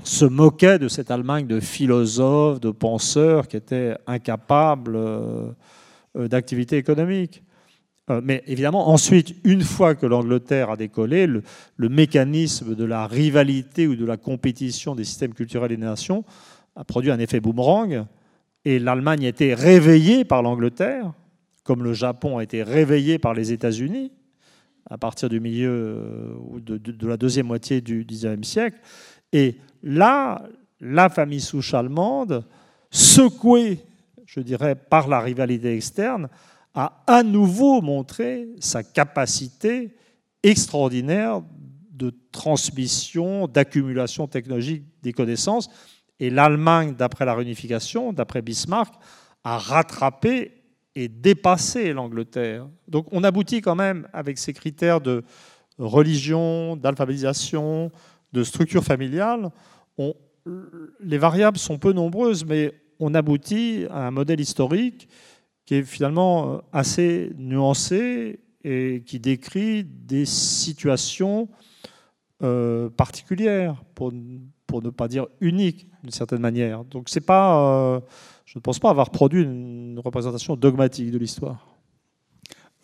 se moquait de cette Allemagne de philosophes, de penseurs qui étaient incapables d'activité économique. Euh, mais évidemment, ensuite, une fois que l'Angleterre a décollé, le, mécanisme de la rivalité ou de la compétition des systèmes culturels et des nations a produit un effet boomerang. Et l'Allemagne a été réveillée par l'Angleterre, comme le Japon a été réveillé par les États-Unis à partir du milieu euh, de, de, la deuxième moitié du XIXe siècle. Et là, la famille souche allemande, secouée, je dirais, par la rivalité externe, a à nouveau montré sa capacité extraordinaire de transmission, d'accumulation technologique des connaissances. Et l'Allemagne, d'après la réunification, d'après Bismarck, a rattrapé et dépassé l'Angleterre. Donc on aboutit quand même avec ces critères de religion, d'alphabétisation, de structure familiale. les variables sont peu nombreuses, mais on aboutit à un modèle historique qui est finalement euh, assez nuancé et qui décrit des situations euh, particulières, pour, pour, ne pas dire uniques d'une certaine manière. Donc c'est pas, euh, je ne pense pas avoir produit une représentation dogmatique de l'histoire.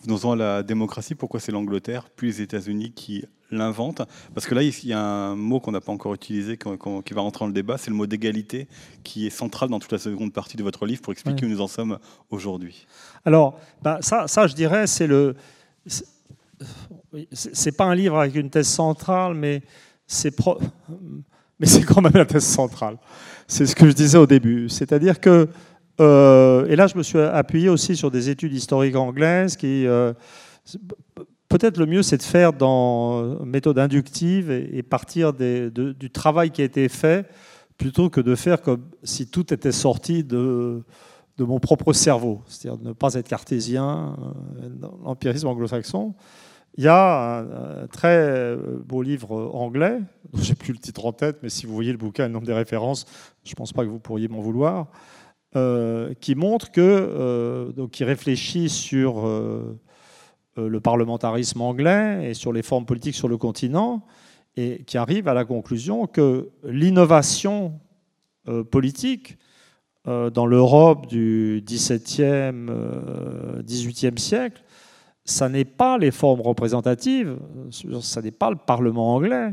Venons-en à la démocratie. Pourquoi c'est l'Angleterre, puis les États-Unis qui l'inventent? Parce que là, il y a un mot qu'on n'a pas encore utilisé, qui va rentrer dans le débat, c'est le mot d'égalité, qui est central dans toute la seconde partie de votre livre pour expliquer où nous en sommes aujourd'hui. Alors, bah, ça, ça, je dirais, c'est le. c'est pas un livre avec une thèse centrale, mais c'est mais c'est quand même la thèse centrale. C'est ce que je disais au début. C'est-à-dire que, euh, et là je me suis appuyé aussi sur des études historiques anglaises qui, euh, peut-être le mieux c'est de faire dans méthode inductive et, partir du travail qui a été fait plutôt que de faire comme si tout était sorti de, de mon propre cerveau, c'est-à-dire ne pas être cartésien euh, l'empirisme anglo-saxon. Il y a un, très beau livre anglais, dont j'ai plus le titre en tête, mais si vous voyez le bouquin et le nombre des références, je ne pense pas que vous pourriez m'en vouloir, euh, qui montre que, euh, qui réfléchit sur le parlementarisme anglais et sur les formes politiques sur le continent, et qui arrive à la conclusion que l'innovation euh, politique euh, dans l'Europe du XVIIe, XVIIIe euh, siècle, ça n'est pas les formes représentatives, ça n'est pas le Parlement anglais,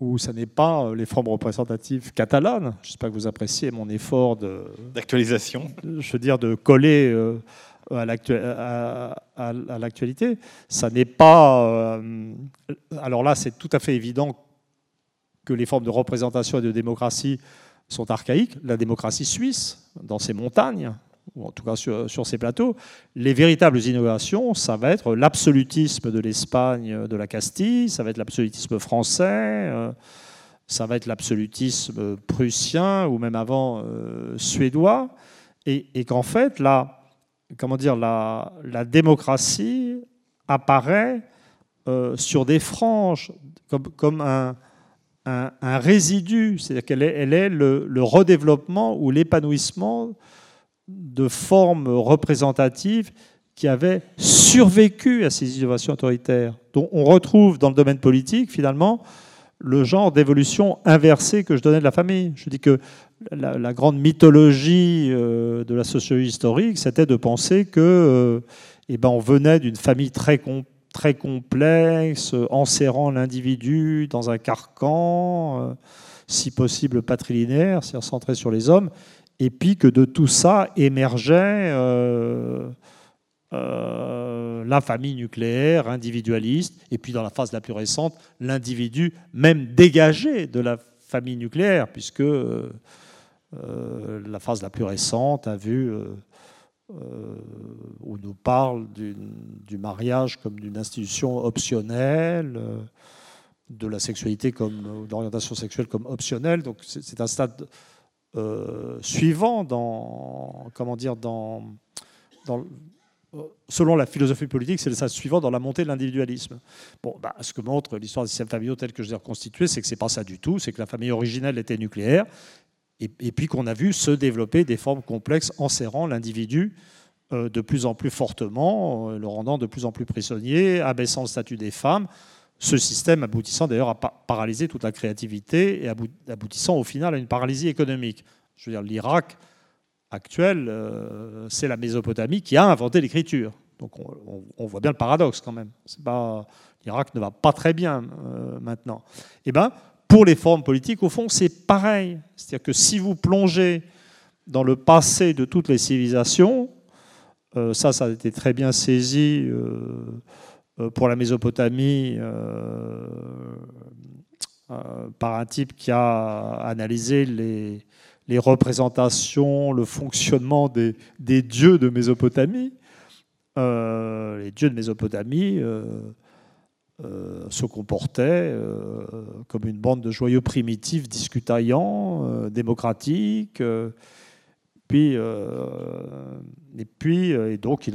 ou ça n'est pas les formes représentatives catalanes. J'espère que vous appréciez mon effort d'actualisation. Je veux dire de coller à l'actualité. Ça n'est pas. Euh, alors là, c'est tout à fait évident que les formes de représentation et de démocratie sont archaïques. La démocratie suisse, dans ses montagnes, ou en tout cas sur, ces plateaux, les véritables innovations, ça va être l'absolutisme de l'Espagne, de la Castille, ça va être l'absolutisme français, euh, ça va être l'absolutisme prussien ou même avant euh, suédois, et, qu'en fait, là, comment dire, la, démocratie apparaît euh, sur des franges comme, un, résidu, c'est-à-dire qu'elle est, elle est le, redéveloppement ou l'épanouissement de formes représentatives qui avaient survécu à ces innovations autoritaires. Donc on retrouve dans le domaine politique finalement le genre d'évolution inversée que je donnais de la famille. Je dis que la, grande mythologie euh, de la sociologie historique, c'était de penser que, euh, eh ben, on venait d'une famille très, très complexe, enserrant l'individu dans un carcan, euh, si possible patrilinéaire, c'est-à-dire centré sur les hommes, et puis que de tout ça émergeait la famille nucléaire, individualiste, et puis dans la phase la plus récente, l'individu même dégagé de la famille nucléaire, puisque euh, la phase la plus récente a vu euh, euh, où nous parle du mariage comme d'une institution optionnelle, de la sexualité comme l'orientation sexuelle comme optionnelle. Donc c'est un stade suivant dans comment dire dans, dans selon la philosophie politique, c'est le stade suivant dans la montée de l'individualisme. Bon, bah, ce que montre l'histoire des systèmes familiaux tel que je l'ai reconstitué, c'est que c'est pas ça du tout. C'est que la famille originelle était nucléaire et, puis qu'on a vu se développer des formes complexes enserrant l'individu euh, de plus en plus fortement, euh, le rendant de plus en plus prisonnier, abaissant le statut des femmes. Ce système aboutissant d'ailleurs à paralyser toute la créativité et aboutissant au final à une paralysie économique. Je veux dire, l'Irak actuel, euh, c'est la Mésopotamie qui a inventé l'écriture. Donc on, voit bien le paradoxe quand même. L'Irak ne va pas très bien maintenant. Eh ben, pour les formes politiques, au fond, c'est pareil. C'est-à-dire que si vous plongez dans le passé de toutes les civilisations, euh, ça, ça a été très bien saisi euh, euh, pour la Mésopotamie par un type qui a analysé les, représentations, le fonctionnement des, dieux de Mésopotamie. les dieux de Mésopotamie euh, se comportait euh, comme une bande de joyeux primitifs discutaillants, euh, démocratiques. Puis, et puis, et donc, et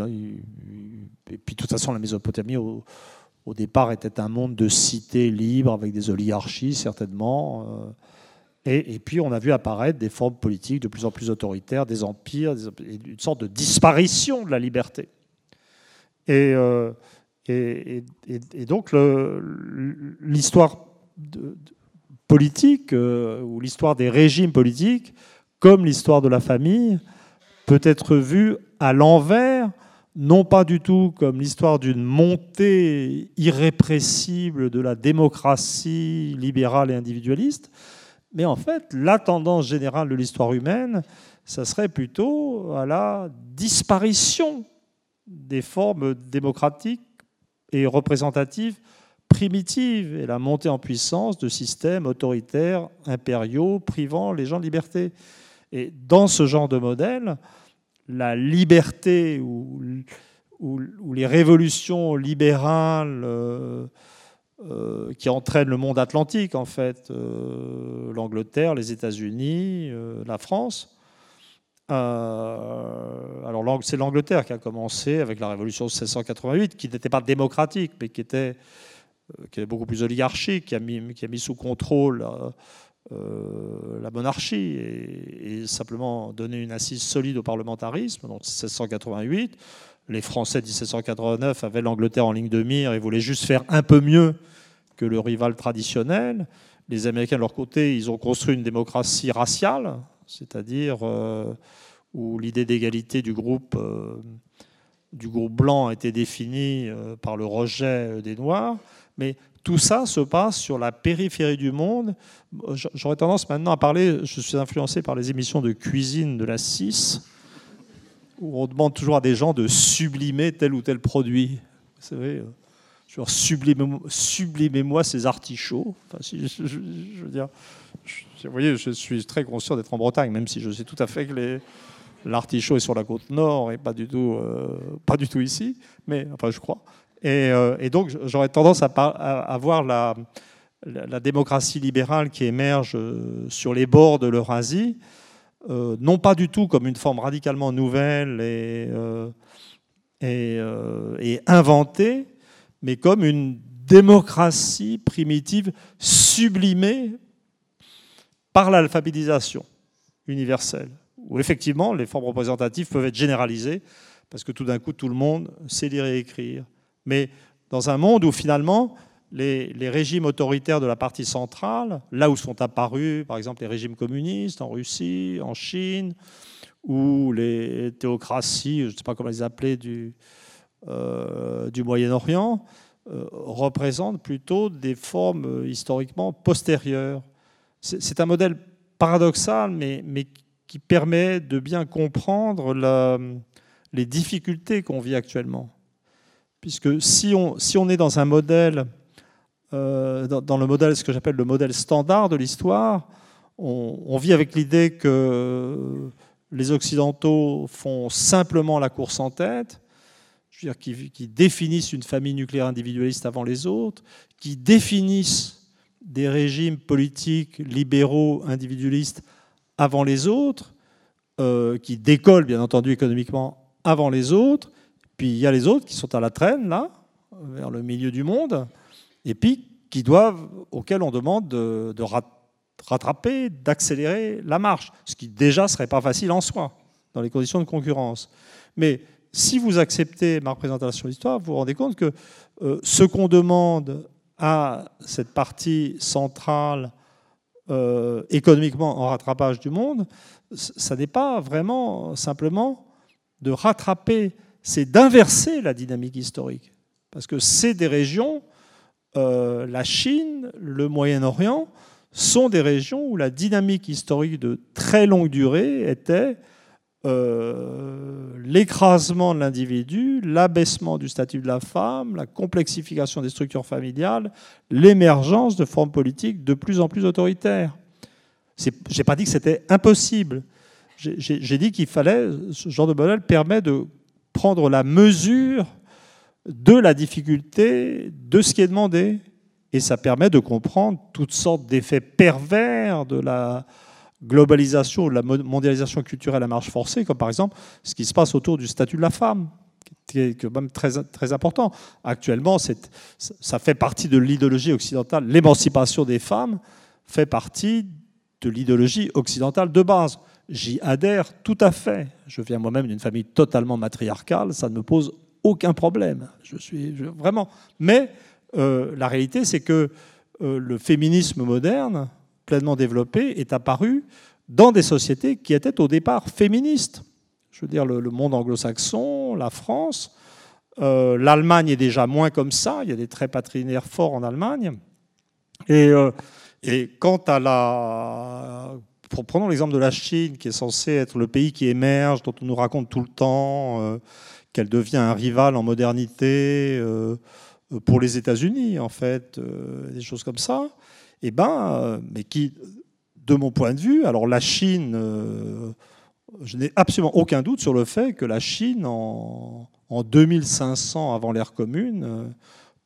puis, de toute façon, la Mésopotamie, au, départ, était un monde de cités libres avec des oligarchies, certainement. Et, puis, on a vu apparaître des formes politiques de plus en plus autoritaires, des empires, une sorte de disparition de la liberté. Et, donc l'histoire politique euh, ou l'histoire des régimes politiques, comme l'histoire de la famille, peut être vue à l'envers, non pas du tout comme l'histoire d'une montée irrépressible de la démocratie libérale et individualiste, mais en fait, la tendance générale de l'histoire humaine, ça serait plutôt à la disparition des formes démocratiques et représentative primitive et la montée en puissance de systèmes autoritaires, impériaux, privant les gens de liberté. Et dans ce genre de modèle, la liberté ou, les révolutions libérales euh, euh, qui entraînent le monde atlantique, en fait, euh, l'Angleterre, les États-Unis, la France. alors c'est l'Angleterre qui a commencé avec la révolution de 1688, qui n'était pas démocratique, mais qui était, beaucoup plus oligarchique, qui a mis sous contrôle euh, la monarchie et, simplement donner une assise solide au parlementarisme. Donc 1688, les Français de 1789 avaient l'Angleterre en ligne de mire et voulaient juste faire un peu mieux que le rival traditionnel. Les Américains, de leur côté, ils ont construit une démocratie raciale, c'est-à-dire euh, où l'idée d'égalité du groupe, euh, du groupe blanc a été définie par le rejet des Noirs. Mais tout ça se passe sur la périphérie du monde. J'aurais tendance maintenant à parler, je suis influencé par les émissions de cuisine de la 6, où on demande toujours à des gens de sublimer tel ou tel produit. Genre sublimez-moi ces artichauts. Enfin, si, je, veux dire, vous voyez, je suis très conscient d'être en Bretagne, même si je sais tout à fait que l'artichaut est sur la côte nord et pas du tout, euh, pas du tout ici, mais enfin je crois. Euh, et, donc, j'aurais tendance à, voir la, démocratie libérale qui émerge euh, sur les bords de l'Eurasie, euh, non pas du tout comme une forme radicalement nouvelle et, et, inventée, mais comme une démocratie primitive sublimée par l'alphabétisation universelle, où effectivement les formes représentatives peuvent être généralisées, parce que tout d'un coup tout le monde sait lire et écrire mais dans un monde où finalement les, régimes autoritaires de la partie centrale, là où sont apparus par exemple les régimes communistes en Russie, en Chine, ou les théocraties, je ne sais pas comment les appeler, du, euh, Moyen-Orient, euh, représentent plutôt des formes euh, historiquement postérieures. C'est un modèle paradoxal, mais, qui permet de bien comprendre les difficultés qu'on vit actuellement. Puisque si on, si on est dans un modèle, euh, dans, le modèle, ce que j'appelle le modèle standard de l'histoire, on, vit avec l'idée que les Occidentaux font simplement la course en tête, je veux dire, qui, définissent une famille nucléaire individualiste avant les autres, qui définissent des régimes politiques libéraux individualistes avant les autres, euh, qui décollent bien entendu économiquement avant les autres, puis il y a les autres qui sont à la traîne, là, vers le milieu du monde, et puis qui doivent, auxquels on demande de, rattraper, d'accélérer la marche, ce qui déjà serait pas facile en soi, dans les conditions de concurrence. Mais si vous acceptez ma représentation de l'histoire, vous vous rendez compte que euh, ce qu'on demande à cette partie centrale euh, économiquement en rattrapage du monde, ça n'est pas vraiment simplement de rattraper c'est d'inverser la dynamique historique. Parce que c'est des régions, euh, la Chine, le Moyen-Orient, sont des régions où la dynamique historique de très longue durée était euh, l'écrasement de l'individu, l'abaissement du statut de la femme, la complexification des structures familiales, l'émergence de formes politiques de plus en plus autoritaires. Je n'ai pas dit que c'était impossible. J'ai dit qu'il fallait, ce genre de modèle permet de prendre la mesure de la difficulté de ce qui est demandé. Et ça permet de comprendre toutes sortes d'effets pervers de la globalisation, de la mondialisation culturelle à marche forcée, comme par exemple ce qui se passe autour du statut de la femme, qui est quand même très, très important. Actuellement, ça fait partie de l'idéologie occidentale. L'émancipation des femmes fait partie de l'idéologie occidentale de base. J'y adhère tout à fait. Je viens moi-même d'une famille totalement matriarcale, ça ne me pose aucun problème. Je suis vraiment. Mais euh, la réalité, c'est que euh, le féminisme moderne, pleinement développé, est apparu dans des sociétés qui étaient au départ féministes. Je veux dire, le, monde anglo-saxon, la France, euh, l'Allemagne est déjà moins comme ça. Il y a des traits patrinaires forts en Allemagne. Et, et quant à la prenons l'exemple de la Chine, qui est censée être le pays qui émerge, dont on nous raconte tout le temps euh, qu'elle devient un rival en modernité, euh, pour les États-Unis, en fait, des choses comme ça, eh ben, mais qui, de mon point de vue, alors la Chine, je n'ai absolument aucun doute sur le fait que la Chine, en, en 2500 avant l'ère commune,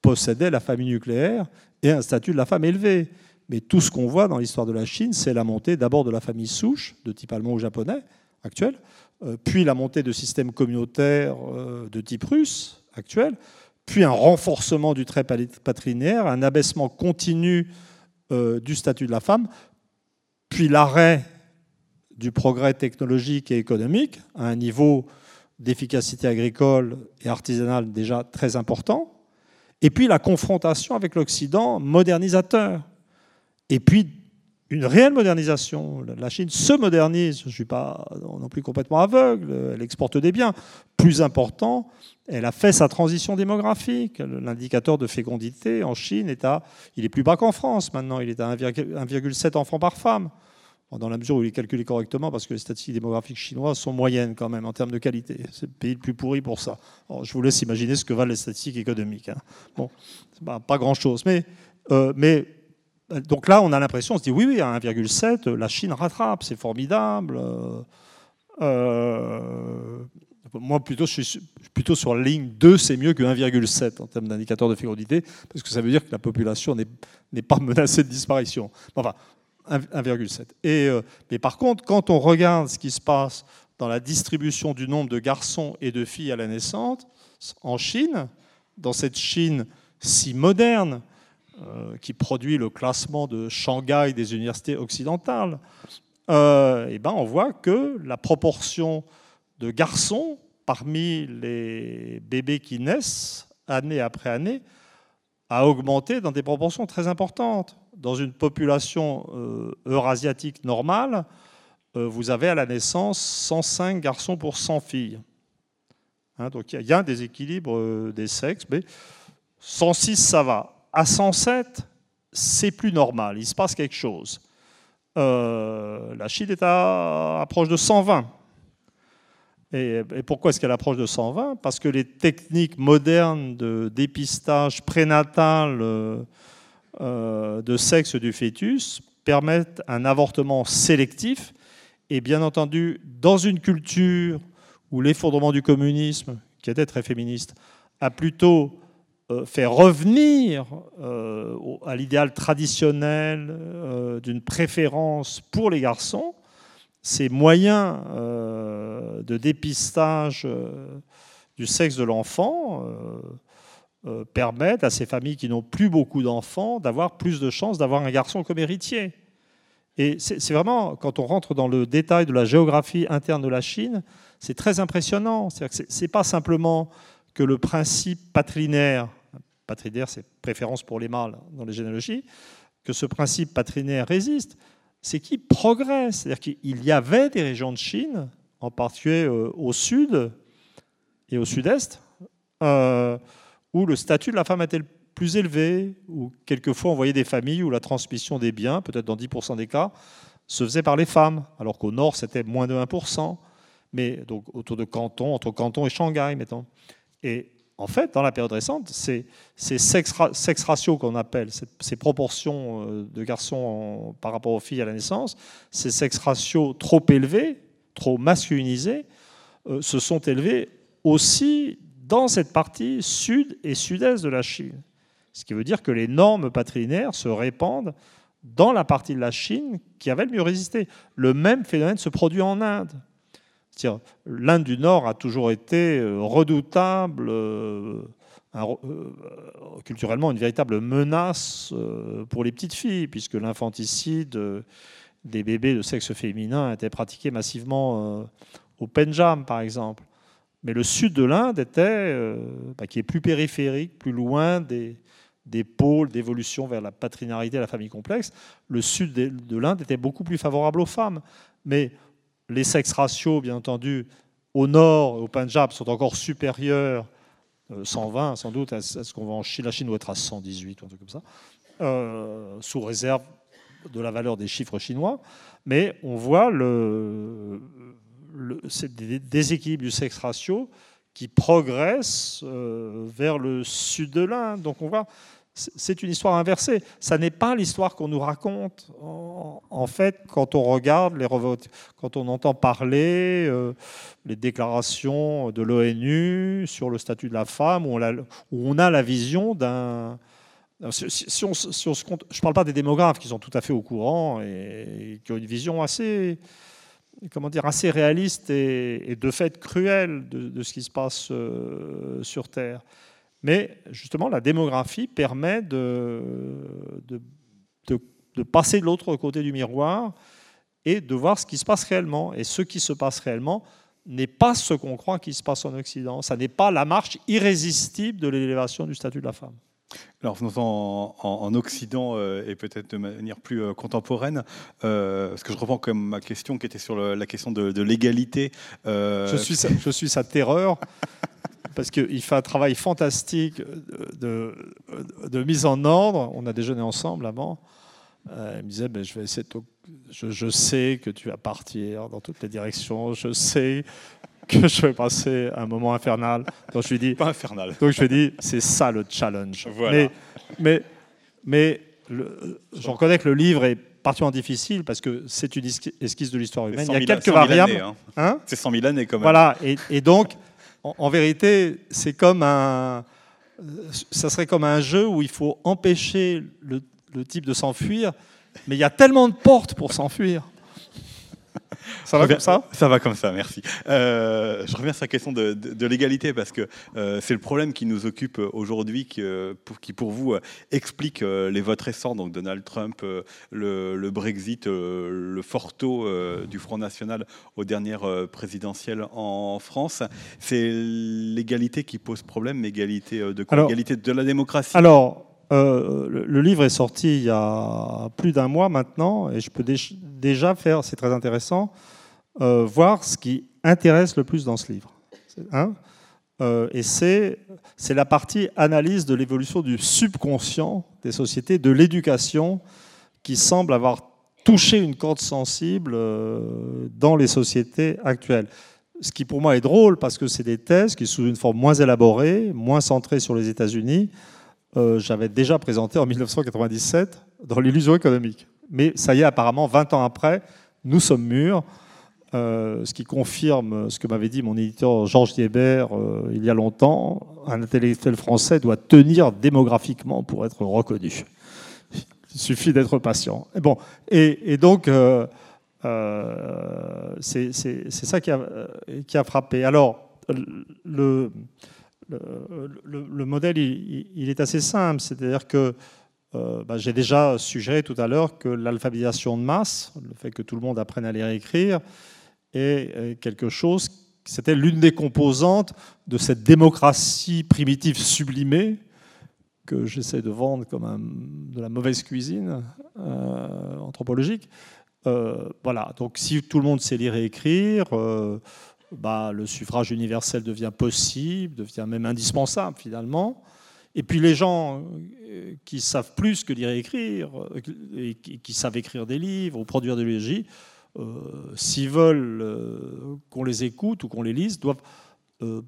possédait la famille nucléaire et un statut de la femme élevé. Mais tout ce qu'on voit dans l'histoire de la Chine, c'est la montée d'abord de la famille souche, de type allemand ou japonais actuel, euh, puis la montée de systèmes communautaires euh, de type russe actuel, puis un renforcement du trait patrilinéaire, un abaissement continu euh, du statut de la femme, puis l'arrêt du progrès technologique et économique à un niveau d'efficacité agricole et artisanale déjà très important, et puis la confrontation avec l'Occident modernisateur. Et puis une réelle modernisation. La Chine se modernise. Je ne suis pas non plus complètement aveugle. Elle exporte des biens. Plus important, elle a fait sa transition démographique. L'indicateur de fécondité en Chine est à, il est plus bas qu'en France maintenant. Il est à 1,7 enfants par femme. Dans la mesure où il est calculé correctement, parce que les statistiques démographiques chinoises sont moyennes quand même en termes de qualité. C'est le pays le plus pourri pour ça. je vous laisse imaginer ce que valent les statistiques économiques. Hein. Bon, pas, grand-chose. Mais, euh, mais donc là, on a l'impression, on se dit oui, oui, à 1,7, la Chine rattrape, c'est formidable. Euh, moi, plutôt, je suis plutôt sur la ligne 2, c'est mieux que 1,7 en termes d'indicateur de fécondité, parce que ça veut dire que la population n'est pas menacée de disparition. Enfin, 1,7. Et, euh, mais par contre, quand on regarde ce qui se passe dans la distribution du nombre de garçons et de filles à la naissance en Chine, dans cette Chine si moderne, euh, qui produit le classement de Shanghai des universités occidentales, euh, eh ben on voit que la proportion de garçons parmi les bébés qui naissent année après année a augmenté dans des proportions très importantes. Dans une population euh, eurasiatique normale, vous avez à la naissance 105 garçons pour 100 filles. Hein, donc il y, a un déséquilibre des sexes, mais 106 ça va à 107, c'est plus normal, il se passe quelque chose. Euh, la Chine est à proche de 120. Et, pourquoi est-ce qu'elle approche de 120 Parce que les techniques modernes de dépistage prénatal euh, euh, de sexe du fœtus permettent un avortement sélectif. Et bien entendu, dans une culture où l'effondrement du communisme, qui était très féministe, a plutôt euh, fait revenir euh, à l'idéal traditionnel euh, d'une préférence pour les garçons, ces moyens de dépistage du sexe de l'enfant permettent à ces familles qui n'ont plus beaucoup d'enfants d'avoir plus de chances d'avoir un garçon comme héritier. Et c'est vraiment, quand on rentre dans le détail de la géographie interne de la Chine, c'est très impressionnant. Ce n'est pas simplement que le principe patrinaire, patrinaire c'est préférence pour les mâles dans les généalogies, que ce principe patrinaire résiste, c'est qu'il progresse. C'est-à-dire qu'il y avait des régions de Chine, en particulier euh, au sud et au sud-est, euh, où le statut de la femme était le plus élevé, où quelquefois on voyait des familles où la transmission des biens, peut-être dans 10% des cas, se faisait par les femmes, alors qu'au nord c'était moins de 1%, mais donc autour de Canton, entre Canton et Shanghai, mettons. Et en fait, dans la période récente, ces, sex, ratios qu'on appelle, ces, proportions euh, de garçons par rapport aux filles à la naissance, ces sex ratios trop élevés, trop masculinisés, euh, se sont élevés aussi dans cette partie sud et sud-est de la Chine. Ce qui veut dire que les normes patrinaires se répandent dans la partie de la Chine qui avait le mieux résisté. Le même phénomène se produit en Inde. L'Inde du Nord a toujours été euh, redoutable, euh, euh, culturellement une véritable menace pour les petites filles, puisque l'infanticide des bébés de sexe féminin était pratiqué massivement au Pendjab, par exemple. Mais le sud de l'Inde était, bah, qui est plus périphérique, plus loin des, des pôles d'évolution vers la patrinarité et la famille complexe, le sud de l'Inde était beaucoup plus favorable aux femmes. Mais les sexes ratios, bien entendu, au nord, au Punjab, sont encore supérieurs, 120 euh, sans doute, à ce qu'on voit en Chine. La Chine doit être à 118 ou un truc comme ça, euh, sous réserve de la valeur des chiffres chinois. Mais on voit le, le déséquilibre du sexe ratio qui progresse euh, vers le sud de l'Inde. Donc on voit, c'est une histoire inversée. Ça n'est pas l'histoire qu'on nous raconte. En, fait, quand on regarde les quand on entend parler euh, les déclarations de l'ONU sur le statut de la femme, où on a, la vision d'un si, on, se compte, je ne parle pas des démographes qui sont tout à fait au courant et qui ont une vision assez, comment dire, assez réaliste et, de fait cruelle de, ce qui se passe euh, sur Terre. Mais justement, la démographie permet de, de, de passer de l'autre côté du miroir et de voir ce qui se passe réellement. Et ce qui se passe réellement n'est pas ce qu'on croit qui se passe en Occident. Ça n'est pas la marche irrésistible de l'élévation du statut de la femme. Alors, en, en, Occident euh, et peut-être de manière plus euh, contemporaine, euh, parce que je reprends comme ma question qui était sur la question de, l'égalité. Je, suis sa, je suis sa terreur. Parce qu'il fait un travail fantastique de, de, mise en ordre. On a déjeuné ensemble avant. il me disait, ben, je vais essayer je, je, sais que tu vas partir dans toutes les directions. Je sais que je vais passer un moment infernal. Donc je lui dis. Pas infernal. Donc je lui dis, c'est ça le challenge. Mais, mais, mais je reconnais que le livre est particulièrement difficile parce que c'est une esquisse de l'histoire humaine. Il y a quelques variables. Hein. Hein c'est 100 000 années quand même. Voilà. Et, donc, en, vérité, c'est comme un. Ça serait comme un jeu où il faut empêcher le, le type de s'enfuir, mais il y a tellement de portes pour s'enfuir ça va comme ça? Ça va comme ça, merci. Euh, je reviens sur la question de, l'égalité parce que euh, c'est le problème qui nous occupe aujourd'hui, qui, pour, qui pour vous explique euh, les votes récents, donc Donald Trump, le, Brexit, le fort taux du Front National aux dernières présidentielles en France. C'est l'égalité qui pose problème, mais égalité de quoi? Égalité de la démocratie? Alors, le, livre est sorti il y a plus d'un mois maintenant, et je peux déjà faire, c'est très intéressant, euh, voir ce qui intéresse le plus dans ce livre. Hein euh, et c'est la partie analyse de l'évolution du subconscient des sociétés, de l'éducation, qui semble avoir touché une corde sensible euh, dans les sociétés actuelles. Ce qui pour moi est drôle parce que c'est des thèses qui, sous une forme moins élaborée, moins centrée sur les États-Unis, j'avais déjà présenté en 1997 dans l'illusion économique. Mais ça y est, apparemment, 20 ans après, nous sommes mûrs. Euh, ce qui confirme ce que m'avait dit mon éditeur Georges Diebert euh, il y a longtemps. Un intellectuel français doit tenir démographiquement pour être reconnu. Il suffit d'être patient. Et, bon, et, donc, euh, c'est ça qui a, qui a, frappé. Alors, le, le, modèle, il, est assez simple. C'est-à-dire que bah, j'ai déjà suggéré tout à l'heure que l'alphabétisation de masse, le fait que tout le monde apprenne à lire et écrire, est quelque chose, c'était l'une des composantes de cette démocratie primitive sublimée que j'essaie de vendre comme de la mauvaise cuisine euh, anthropologique. Euh, voilà, donc si tout le monde sait lire et écrire, euh, bah, le suffrage universel devient possible, devient même indispensable finalement. Et puis les gens qui savent plus que lire et écrire, et qui savent écrire des livres ou produire de l'EJ, euh, s'ils veulent euh, qu'on les écoute ou qu'on les lise, doivent euh,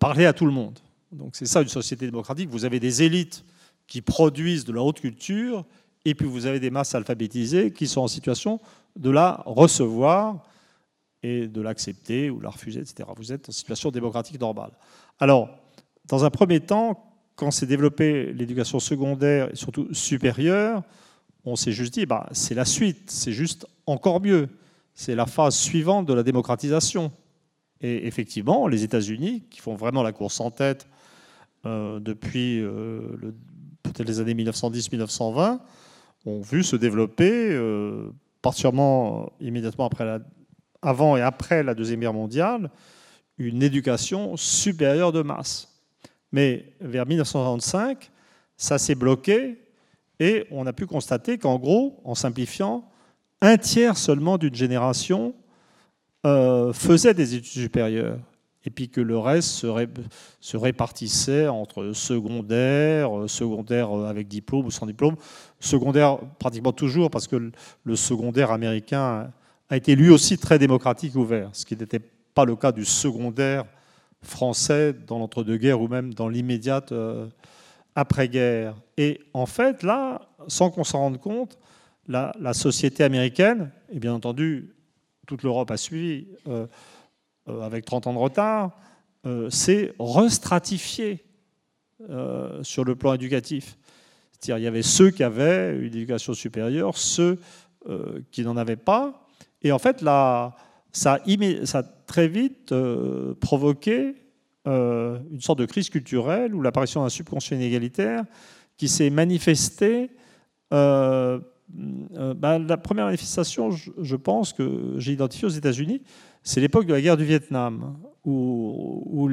parler à tout le monde. Donc c'est ça une société démocratique. Vous avez des élites qui produisent de la haute culture, et puis vous avez des masses alphabétisées qui sont en situation de la recevoir et de l'accepter ou la refuser, etc. Vous êtes en situation démocratique normale. Alors, dans un premier temps, quand s'est développée l'éducation secondaire et surtout supérieure, on s'est juste dit, bah, c'est la suite, c'est juste encore mieux c'est la phase suivante de la démocratisation. Et effectivement, les États-Unis, qui font vraiment la course en tête euh, depuis euh, peut-être les années 1910-1920, ont vu se développer, euh, particulièrement immédiatement après la, avant et après la Deuxième Guerre mondiale, une éducation supérieure de masse. Mais vers 1965, ça s'est bloqué et on a pu constater qu'en gros, en simplifiant, un tiers seulement d'une génération euh, faisait des études supérieures, et puis que le reste se, répartissait entre secondaire, euh, secondaire avec diplôme ou sans diplôme, secondaire pratiquement toujours, parce que le secondaire américain a été lui aussi très démocratique ouvert, ce qui n'était pas le cas du secondaire français dans l'entre-deux-guerres ou même dans l'immédiate après-guerre. Et en fait, là, sans qu'on s'en rende compte, la, société américaine, et bien entendu, toute l'Europe a suivi avec 30 ans de retard, s'est restratifiée sur le plan éducatif. C'est-à-dire, il y avait ceux qui avaient une éducation supérieure, ceux qui n'en avaient pas. Et en fait, là, ça, a très vite euh, provoqué euh, une sorte de crise culturelle ou l'apparition d'un subconscient inégalitaire qui s'est manifestée. Euh, bah, la première manifestation, je, pense, que j'ai identifiée aux États-Unis, c'est l'époque de la guerre du Vietnam, où, où,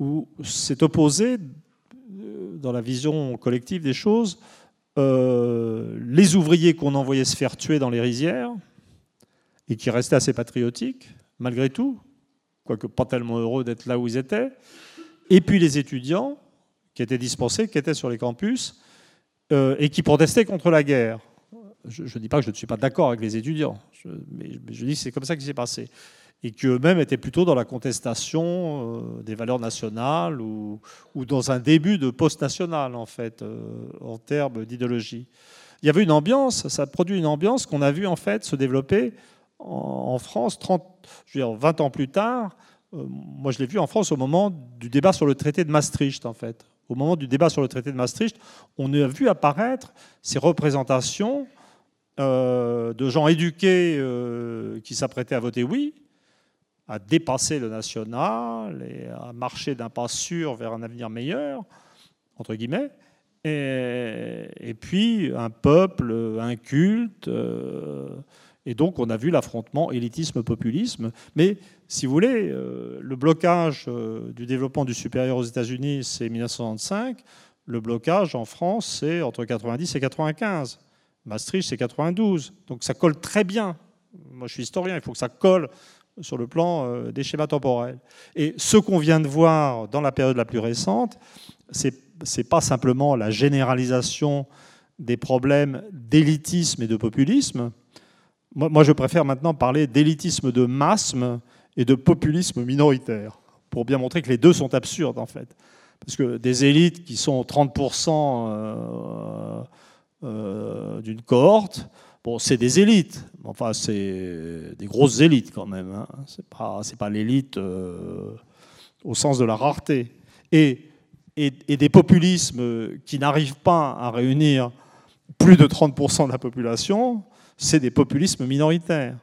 où s'est opposé, dans la vision collective des choses, les ouvriers qu'on envoyait se faire tuer dans les rizières, et qui restaient assez patriotiques, malgré tout, quoique pas tellement heureux d'être là où ils étaient. Et puis les étudiants qui étaient dispensés, qui étaient sur les campus, euh, et qui protestaient contre la guerre. Je ne dis pas que je ne suis pas d'accord avec les étudiants, mais, je dis que c'est comme ça qui s'est passé. Et qu'eux-mêmes étaient plutôt dans la contestation euh, des valeurs nationales ou, dans un début de post-national, en fait, euh, en termes d'idéologie. Il y avait une ambiance, ça produit une ambiance qu'on a vu en fait se développer en France, 30, je veux dire, 20 ans plus tard, euh, moi je l'ai vu en France au moment du débat sur le traité de Maastricht, en fait. Au moment du débat sur le traité de Maastricht, on a vu apparaître ces représentations euh, de gens éduqués euh, qui s'apprêtaient à voter oui, à dépasser le national et à marcher d'un pas sûr vers un avenir meilleur, entre guillemets. Et, et puis un peuple, un culte et donc, on a vu l'affrontement élitisme-populisme. Mais, si vous voulez, euh, le blocage euh, du développement du supérieur aux États-Unis, c'est 1965. Le blocage en France, c'est entre 90 et 95. Maastricht, c'est 92. Donc, ça colle très bien. Moi, je suis historien, il faut que ça colle sur le plan euh, des schémas temporels. Et ce qu'on vient de voir dans la période la plus récente, c'est n'est pas simplement la généralisation des problèmes d'élitisme et de populisme, moi, je préfère maintenant parler d'élitisme de masse et de populisme minoritaire, pour bien montrer que les deux sont absurdes, en fait. Parce que des élites qui sont 30% euh, euh, d'une cohorte, bon, c'est des élites. Enfin, c'est des grosses élites quand même. Hein. C'est pas, l'élite euh, au sens de la rareté. Et, et, et des populismes qui n'arrivent pas à réunir plus de 30% de la population, c'est des populismes minoritaires.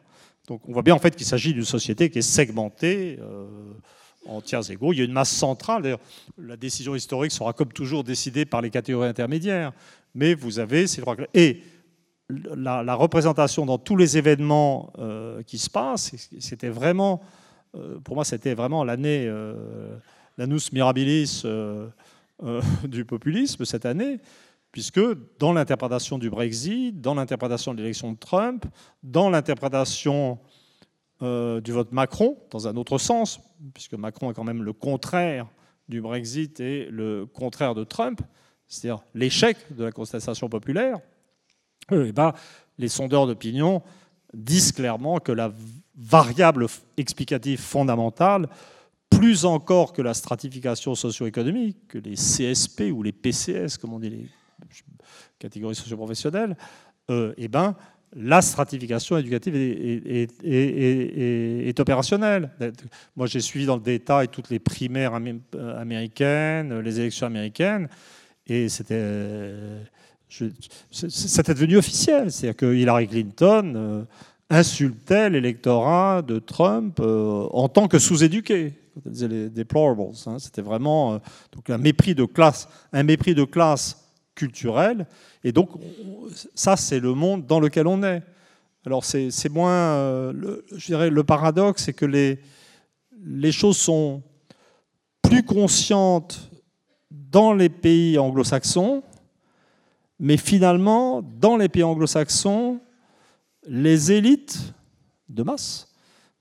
Donc on voit bien en fait qu'il s'agit d'une société qui est segmentée euh, en tiers égaux. Il y a une masse centrale. D'ailleurs, la décision historique sera comme toujours décidée par les catégories intermédiaires. Mais vous avez ces droits. Et la, représentation dans tous les événements euh, qui se passent, c'était vraiment, euh, pour moi, c'était vraiment l'année, l'annus mirabilis du populisme cette année puisque dans l'interprétation du Brexit, dans l'interprétation de l'élection de Trump, dans l'interprétation euh, du vote Macron, dans un autre sens, puisque Macron est quand même le contraire du Brexit et le contraire de Trump, c'est-à-dire l'échec de la contestation populaire, euh, eh ben, les sondeurs d'opinion disent clairement que la variable explicative fondamentale, plus encore que la stratification socio-économique, que les CSP ou les PCS, comme on dit les catégorie socio-professionnelle, euh, eh ben, la stratification éducative est, opérationnelle. Moi, j'ai suivi dans le détail toutes les primaires américaines, les élections américaines, et c'était, c'était devenu officiel. C'est-à-dire que Hillary Clinton euh, insultait l'électorat de Trump euh, en tant que sous-éduqué. Quand elle disait les deplorables, hein. c'était vraiment donc un mépris de classe, un mépris de classe culturel. Et donc, ça, c'est le monde dans lequel on est. Alors, c'est moins. Euh, je dirais, le paradoxe, c'est que les, les choses sont plus conscientes dans les pays anglo-saxons, mais finalement, dans les pays anglo-saxons, les élites de masse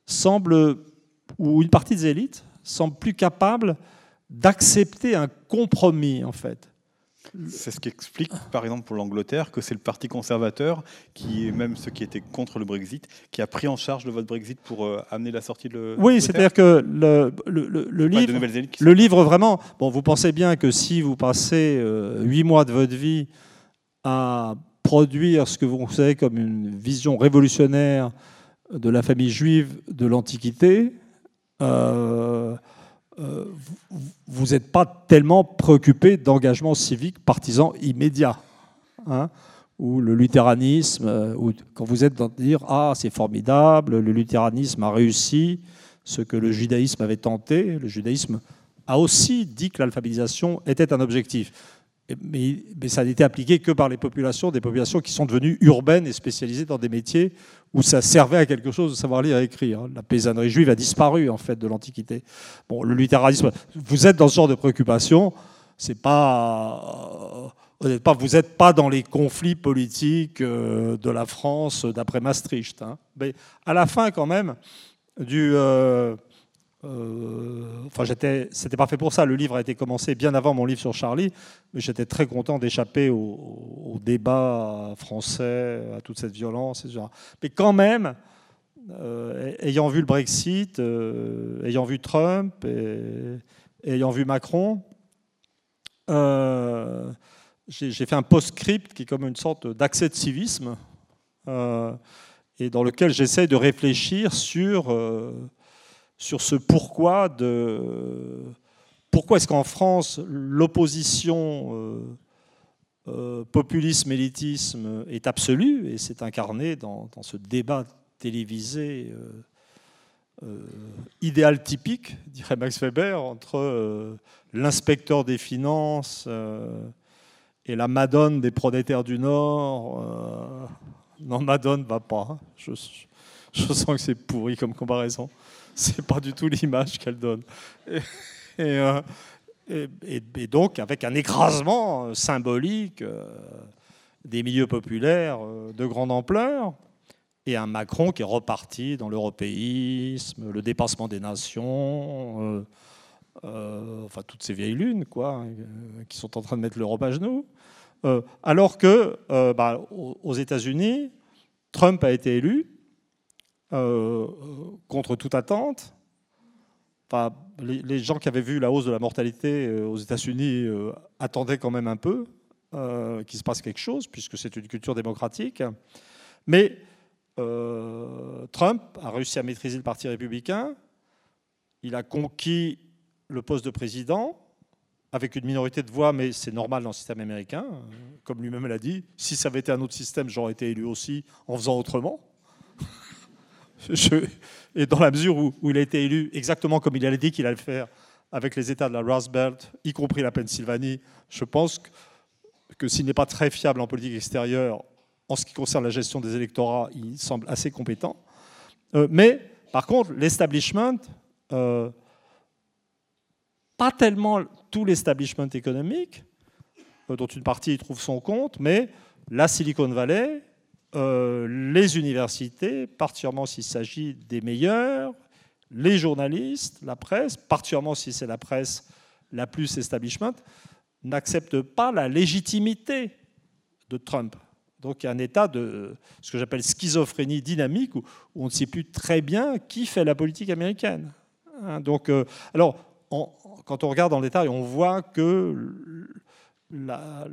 semblent, ou une partie des élites, semblent plus capables d'accepter un compromis, en fait c'est ce qui explique, par exemple, pour l'Angleterre, que c'est le Parti conservateur, qui est même ceux qui étaient contre le Brexit, qui a pris en charge le vote Brexit pour euh, amener la sortie de Oui, c'est-à-dire que le, le, livre, le livre, vraiment, bon, vous pensez bien que si vous passez euh, huit mois de votre vie à produire ce que vous savez comme une vision révolutionnaire de la famille juive de l'Antiquité, euh, euh, vous n'êtes pas tellement préoccupé d'engagement civique partisan immédiat. Hein, ou le luthéranisme, euh, ou quand vous êtes dans dire Ah, c'est formidable, le luthéranisme a réussi ce que le judaïsme avait tenté. Le judaïsme a aussi dit que l'alphabétisation était un objectif mais, ça été appliqué que par les populations, des populations qui sont devenues urbaines et spécialisées dans des métiers où ça servait à quelque chose de savoir lire et écrire. La paysannerie juive a disparu en fait de l'Antiquité. Bon, le luthéranisme, vous êtes dans ce genre de préoccupation, c'est pas, euh, vous n'êtes pas dans les conflits politiques euh, de la France d'après Maastricht. Hein. Mais à la fin quand même du euh, euh, enfin, j'étais, c'était pas fait pour ça. Le livre a été commencé bien avant mon livre sur Charlie, mais j'étais très content d'échapper au, débat français, à toute cette violence, etc. Mais quand même, euh, ayant vu le Brexit, euh, ayant vu Trump, ayant vu Macron, j'ai, fait un post-script qui est comme une sorte d'accès de civisme, et dans lequel j'essaie de réfléchir sur sur ce pourquoi de pourquoi est-ce qu'en France l'opposition euh, euh, populisme-élitisme est absolue et c'est incarné dans, ce débat télévisé euh, idéal typique, dirait Max Weber, entre l'inspecteur des finances et la Madone des prolétaires du Nord. non, Madone va pas. Hein. Je sens que c'est pourri comme comparaison. c'est pas du tout l'image qu'elle donne. Euh, et, donc, avec un écrasement symbolique euh, des milieux populaires euh, de grande ampleur, et un Macron qui est reparti dans l'européisme, le dépassement des nations, enfin toutes ces vieilles lunes, quoi, qui sont en train de mettre l'Europe à genoux. alors que, bah, aux États-Unis, Trump a été élu, euh, contre toute attente. Les, gens qui avaient vu la hausse de la mortalité euh, aux États-Unis euh, attendaient quand même un peu qu'il se passe quelque chose, puisque c'est une culture démocratique. Mais Trump a réussi à maîtriser le Parti républicain. Il a conquis le poste de président avec une minorité de voix, mais c'est normal dans le système américain. Comme lui-même l'a dit, si ça avait été un autre système, j'aurais été élu aussi en faisant autrement et dans la mesure où, il a été élu exactement comme il a dit qu'il allait le faire avec les États de la Rust Belt, y compris la Pennsylvanie, je pense que, s'il n'est pas très fiable en politique extérieure, en ce qui concerne la gestion des électorats, il semble assez compétent. Euh, mais par contre, l'establishment, euh, pas tellement tout l'establishment économique, euh, dont une partie y trouve son compte, mais la Silicon Valley, euh, les universités, particulièrement s'il s'agit des meilleurs, les journalistes, la presse, particulièrement si c'est la presse la plus establishment, n'acceptent pas la légitimité de Trump. Donc il y a un état de ce que j'appelle schizophrénie dynamique où, on ne sait plus très bien qui fait la politique américaine. Hein, donc, euh, alors, quand on regarde dans l'État, on voit que la,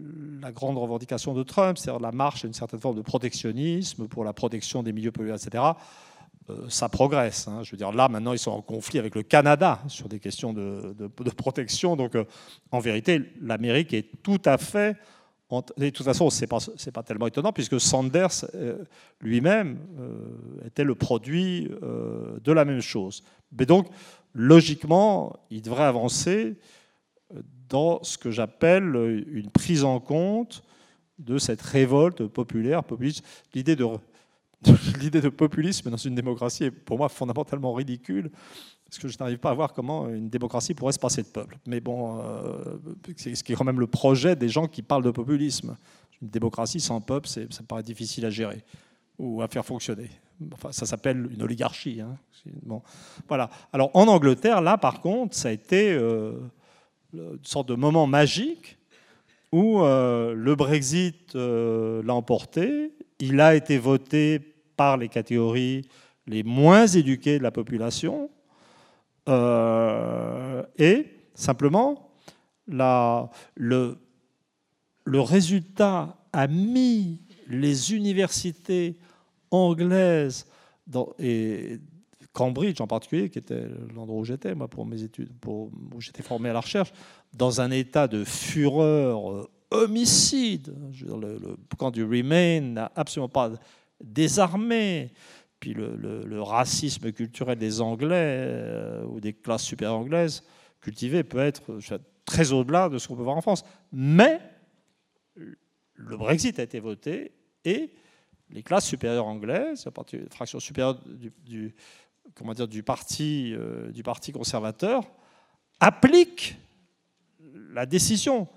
grande revendication de Trump, c'est-à-dire la marche à une certaine forme de protectionnisme pour la protection des milieux populaires, etc., euh, ça progresse. Hein. Je veux dire, là, maintenant, ils sont en conflit avec le Canada sur des questions de, protection. Donc, euh, en vérité, l'Amérique est tout à fait. de toute façon, ce n'est pas, pas, tellement étonnant, puisque Sanders euh, lui-même était le produit de la même chose. Mais donc, logiquement, il devrait avancer dans ce que j'appelle une prise en compte de cette révolte populaire, populiste. L'idée de, l'idée de populisme dans une démocratie est pour moi fondamentalement ridicule, parce que je n'arrive pas à voir comment une démocratie pourrait se passer de peuple. Mais bon, euh, c'est ce qui est quand même le projet des gens qui parlent de populisme. Une démocratie sans peuple, ça paraît difficile à gérer ou à faire fonctionner. Enfin, ça s'appelle une oligarchie. Hein. Voilà. Alors en Angleterre, là, par contre, ça a été... Euh, une sorte de moment magique où le Brexit l'a emporté. Il a été voté par les catégories les moins éduquées de la population. et simplement, la, le, le résultat a mis les universités anglaises Cambridge en particulier, qui était l'endroit où j'étais, moi, pour mes études, où j'étais formé à la recherche, dans un état de fureur euh, homicide. le, camp du Remain n'a absolument pas désarmé. Puis le, racisme culturel des Anglais euh, ou des classes supérieures anglaises cultivées peut être très au-delà de ce qu'on peut voir en France. Mais le Brexit a été voté et les classes supérieures anglaises, la fraction supérieure du, comment dire, du, parti, euh, du parti conservateur, appliquent la décision.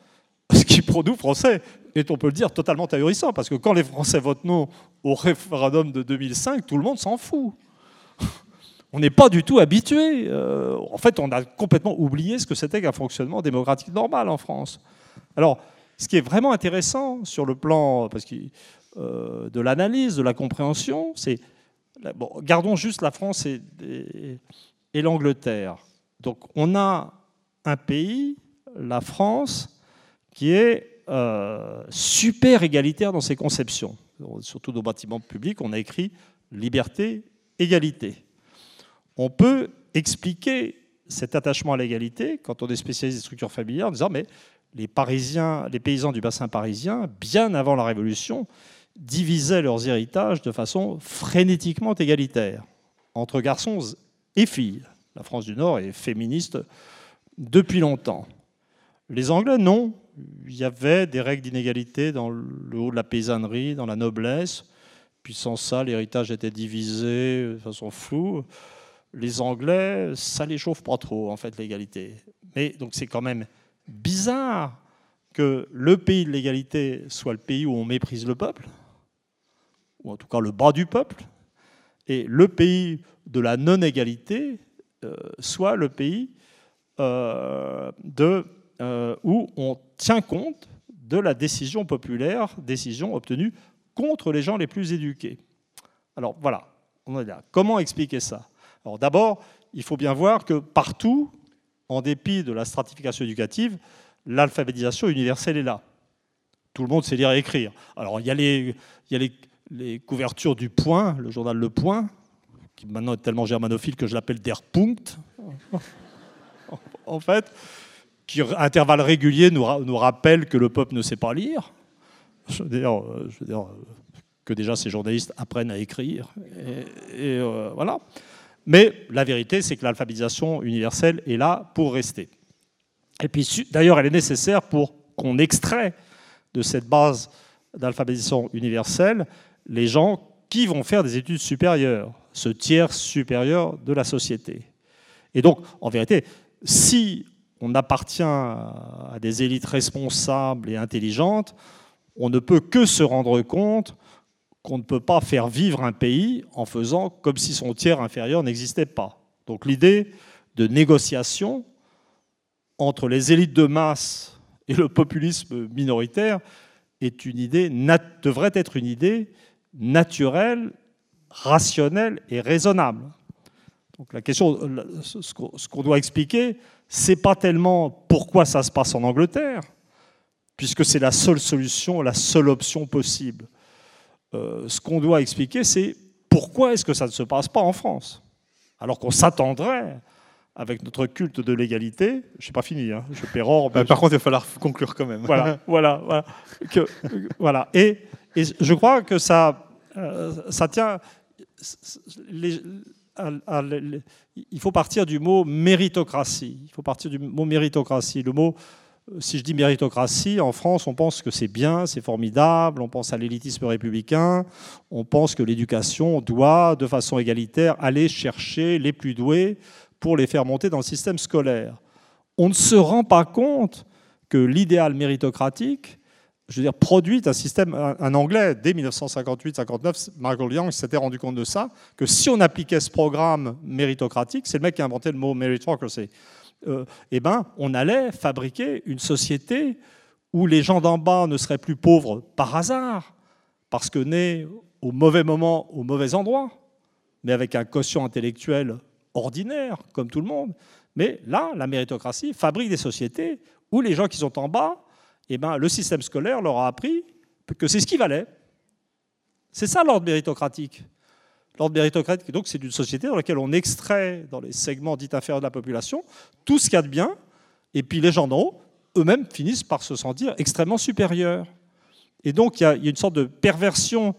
Ce qui, pour nous, Français, est, on peut le dire, totalement ahurissant, parce que quand les Français votent non au référendum de 2005, tout le monde s'en fout. On n'est pas du tout habitué. Euh, en fait, on a complètement oublié ce que c'était qu'un fonctionnement démocratique normal en France. Alors, ce qui est vraiment intéressant sur le plan parce que, euh, de l'analyse, de la compréhension, c'est. Gardons juste la France et, et, l'Angleterre. Donc, on a un pays, la France, qui est euh, super égalitaire dans ses conceptions. Surtout nos bâtiments publics, on a écrit liberté, égalité. On peut expliquer cet attachement à l'égalité quand on est spécialiste des structures familiales en disant mais les Parisiens, les paysans du bassin parisien, bien avant la Révolution, divisaient leurs héritages de façon frénétiquement égalitaire entre garçons et filles. La France du Nord est féministe depuis longtemps. Les Anglais, non. Il y avait des règles d'inégalité dans le haut de la paysannerie, dans la noblesse. Puis sans ça, l'héritage était divisé de façon floue. Les Anglais, ça les chauffe pas trop, en fait, l'égalité. Mais donc c'est quand même bizarre que le pays de l'égalité soit le pays où on méprise le peuple, ou en tout cas le bas du peuple, et le pays de la non-égalité euh, soit le pays euh, de, euh, où on tient compte de la décision populaire, décision obtenue contre les gens les plus éduqués. Alors voilà, on est là. Comment expliquer ça? Alors d'abord, il faut bien voir que partout, en dépit de la stratification éducative, l'alphabétisation universelle est là. Tout le monde sait lire et écrire. Alors, il y a les, couvertures du Point, le journal Le Point, qui maintenant est tellement germanophile que je l'appelle Der Punkt, en fait, qui, à intervalles réguliers, nous, rappelle que le peuple ne sait pas lire. Je veux dire, veux dire que déjà ces journalistes apprennent à écrire. Et, euh, voilà. Mais la vérité, c'est que l'alphabétisation universelle est là pour rester. Et puis, d'ailleurs, elle est nécessaire pour qu'on extrait de cette base d'alphabétisation universelle les gens qui vont faire des études supérieures, ce tiers supérieur de la société. Et donc, en vérité, si on appartient à des élites responsables et intelligentes, on ne peut que se rendre compte qu'on ne peut pas faire vivre un pays en faisant comme si son tiers inférieur n'existait pas. Donc l'idée de négociation entre les élites de masse et le populisme minoritaire est une idée, devrait être une idée naturelle, rationnelle et raisonnable. Donc la question, ce qu'on doit expliquer, c'est pas tellement pourquoi ça se passe en Angleterre, puisque c'est la seule solution, la seule option possible. Euh, ce qu'on doit expliquer, c'est pourquoi est-ce que ça ne se passe pas en France? Alors qu'on s'attendrait, avec notre culte de l'égalité, je n'ai pas fini, hein, je pérore. Bah, par contre, il va falloir conclure quand même. Voilà, voilà, voilà. Que, voilà. Et, je crois que ça, euh, ça tient. il faut partir du mot méritocratie. Il faut partir du mot méritocratie. Le mot si je dis méritocratie, en France, on pense que c'est bien, c'est formidable, on pense à l'élitisme républicain, on pense que l'éducation doit, de façon égalitaire, aller chercher les plus doués pour les faire monter dans le système scolaire. On ne se rend pas compte que l'idéal méritocratique, je veux dire, produit un système, un anglais, dès 1958-59, Michael Young s'était rendu compte de ça, que si on appliquait ce programme méritocratique, c'est le mec qui a inventé le mot meritocracy, euh, eh ben, on allait fabriquer une société où les gens d'en bas ne seraient plus pauvres par hasard, parce que nés au mauvais moment, au mauvais endroit, mais avec un quotient intellectuel ordinaire, comme tout le monde. Mais là, la méritocratie fabrique des sociétés où les gens qui sont en bas, eh ben, le système scolaire leur a appris que c'est ce qui valait. C'est ça l'ordre méritocratique. L'ordre méritocratique, donc, c'est une société dans laquelle on extrait, dans les segments dits inférieurs de la population, tout ce qu'il y a de bien, et puis les gens d'en haut, eux-mêmes, finissent par se sentir extrêmement supérieurs. Et donc, il y a, une sorte de perversion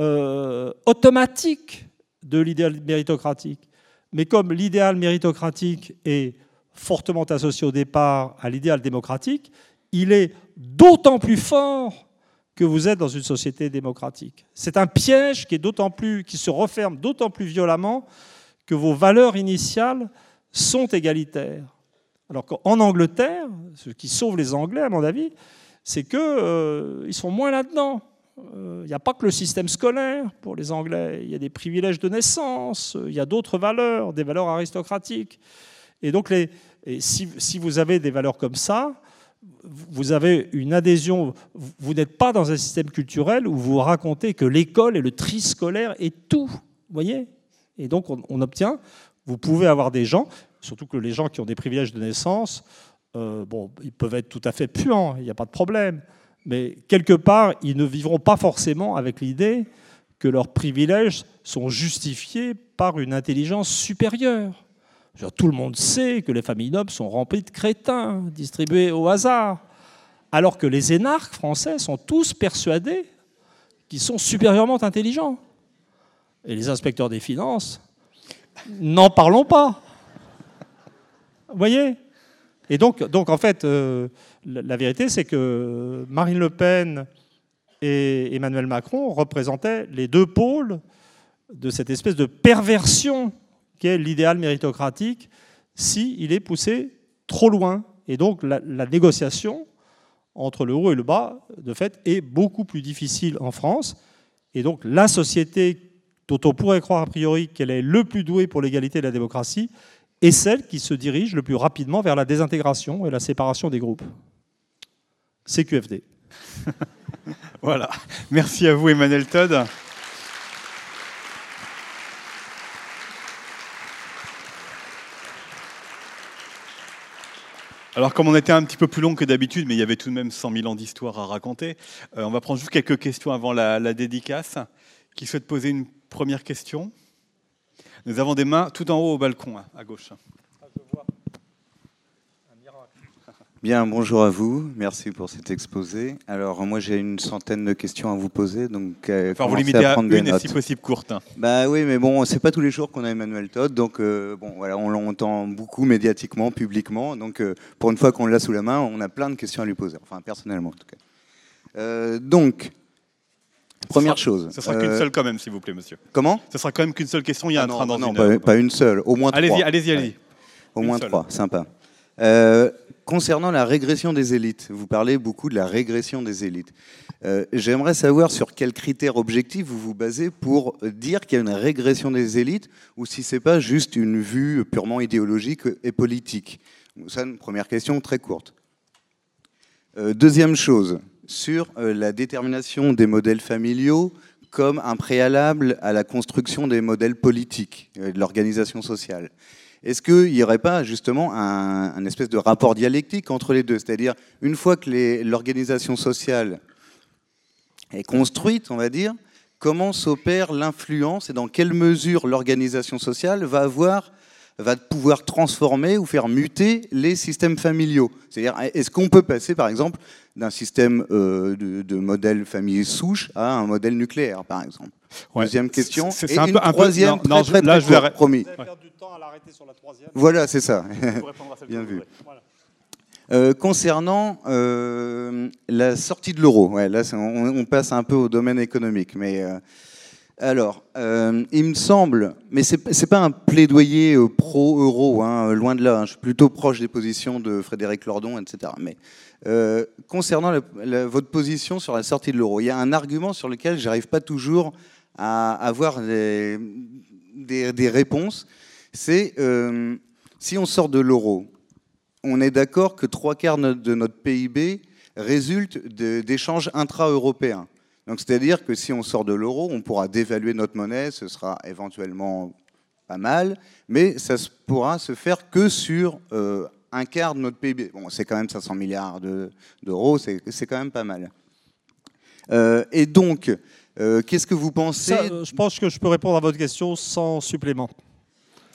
euh, automatique de l'idéal méritocratique. Mais comme l'idéal méritocratique est fortement associé au départ à l'idéal démocratique, il est d'autant plus fort que vous êtes dans une société démocratique. C'est un piège qui, est plus, qui se referme d'autant plus violemment que vos valeurs initiales sont égalitaires. Alors qu'en Angleterre, ce qui sauve les Anglais, à mon avis, c'est qu'ils euh, sont moins là-dedans. Il euh, n'y a pas que le système scolaire pour les Anglais, il y a des privilèges de naissance, il y a d'autres valeurs, des valeurs aristocratiques. Et donc, si, vous avez des valeurs comme ça, vous avez une adhésion, vous n'êtes pas dans un système culturel où vous racontez que l'école et le tri scolaire est tout. Voyez? Et donc, on, obtient, vous pouvez avoir des gens, surtout que les gens qui ont des privilèges de naissance, euh, bon, ils peuvent être tout à fait puants, il n'y a pas de problème mais quelque part, ils ne vivront pas forcément avec l'idée que leurs privilèges sont justifiés par une intelligence supérieure. Tout le monde sait que les familles nobles sont remplies de crétins, distribués au hasard, alors que les énarques français sont tous persuadés qu'ils sont supérieurement intelligents. Et les inspecteurs des finances, n'en parlons pas. Vous voyez? Et donc, en fait, euh, la vérité, c'est que Marine Le Pen et Emmanuel Macron représentaient les deux pôles de cette espèce de perversion qu'est l'idéal méritocratique s'il est poussé trop loin. Et donc la, la, négociation entre le haut et le bas, de fait, est beaucoup plus difficile en France. Et donc la société dont on pourrait croire a priori qu'elle est le plus douée pour l'égalité et la démocratie est celle qui se dirige le plus rapidement vers la désintégration et la séparation des groupes. CQFD. voilà. Merci à vous, Emmanuel Todd. Alors, comme on était un petit peu plus long que d'habitude, mais il y avait tout de même 100 000 ans d'histoire à raconter, euh, on va prendre juste quelques questions avant la, dédicace. Qui souhaite poser une première question? Nous avons des mains tout en haut au balcon, hein, à gauche. Bien, bonjour à vous. Merci pour cet exposé. Alors, moi, j'ai une centaine de questions à vous poser. Donc, euh, enfin, vous limitez à, une et si possible courte. Bah oui, mais bon, c'est pas tous les jours qu'on a Emmanuel Todd. Donc, euh, bon, voilà, on l'entend beaucoup médiatiquement, publiquement. Donc, euh, pour une fois qu'on l'a sous la main, on a plein de questions à lui poser. Enfin, personnellement, en tout cas. donc, première chose. Ce sera qu'une seule quand même, s'il vous plaît, monsieur. Comment? Ce sera quand même qu'une seule question. Il y a ah un train dans non, une pas, pas, une seule. Au moins trois. Allez-y, allez-y, allez-y. Au moins trois. Sympa. Euh, concernant la régression des élites, vous parlez beaucoup de la régression des élites. Euh, j'aimerais savoir sur quels critères objectifs vous vous basez pour dire qu'il y a une régression des élites ou si ce n'est pas juste une vue purement idéologique et politique. Ça, une première question très courte. Euh, deuxième chose, sur la détermination des modèles familiaux comme un préalable à la construction des modèles politiques, de l'organisation sociale. Est-ce qu'il n'y aurait pas justement un, espèce de rapport dialectique entre les deux? C'est-à-dire, une fois que l'organisation sociale est construite, on va dire, comment s'opère l'influence et dans quelle mesure l'organisation sociale va pouvoir transformer ou faire muter les systèmes familiaux? C'est-à-dire, est-ce qu'on peut passer, par exemple, d'un système euh, de, modèle famille souche à un modèle nucléaire, par exemple? Deuxième question. C'est un, un, troisième, peu, non, très, là, je vais promis. du temps à l'arrêter sur la troisième. Voilà, c'est ça. Bien vu. Euh, concernant euh, la sortie de l'euro, ouais, là on, on, passe un peu au domaine économique, mais alors, euh, il me semble, mais ce n'est pas un plaidoyer euh, pro-euro, hein, euh, loin de là, hein, je suis plutôt proche des positions de Frédéric Lordon, etc. Mais concernant votre position sur la sortie de l'euro, il y a un argument sur lequel je n'arrive pas toujours à avoir des, des réponses. C'est si on sort de l'euro, on est d'accord que trois quarts de notre PIB résulte d'échanges intra-européens. Donc c'est-à-dire que si on sort de l'euro, on pourra dévaluer notre monnaie, ce sera éventuellement pas mal, mais ça pourra se faire que sur euh, un quart de notre PIB. Bon, c'est quand même 500 milliards d'euros, c'est quand même pas mal. Euh, et donc, euh, qu'est-ce que vous pensez Je pense que je peux répondre à votre question sans supplément.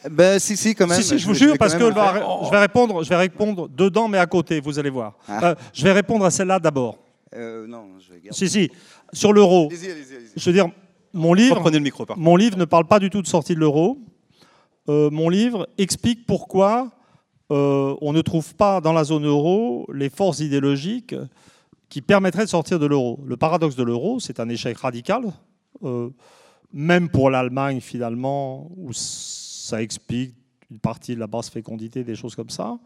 Ben, si, si, quand même. Si, si, je, vous jure, parce que je vais, répondre, je vais répondre dedans, mais à côté, vous allez voir. Ah. je vais répondre à celle-là d'abord. non, je vais garder. Si, si. Sur l'euro. Je veux dire, mon livre, le micro, mon livre ne parle pas du tout de sortie de l'euro. Euh, mon livre explique pourquoi euh, on ne trouve pas dans la zone euro les forces idéologiques qui permettraient de sortir de l'euro. Le paradoxe de l'euro, c'est un échec radical, euh, même pour l'Allemagne finalement, où ça explique une partie de la basse fécondité, des choses comme ça.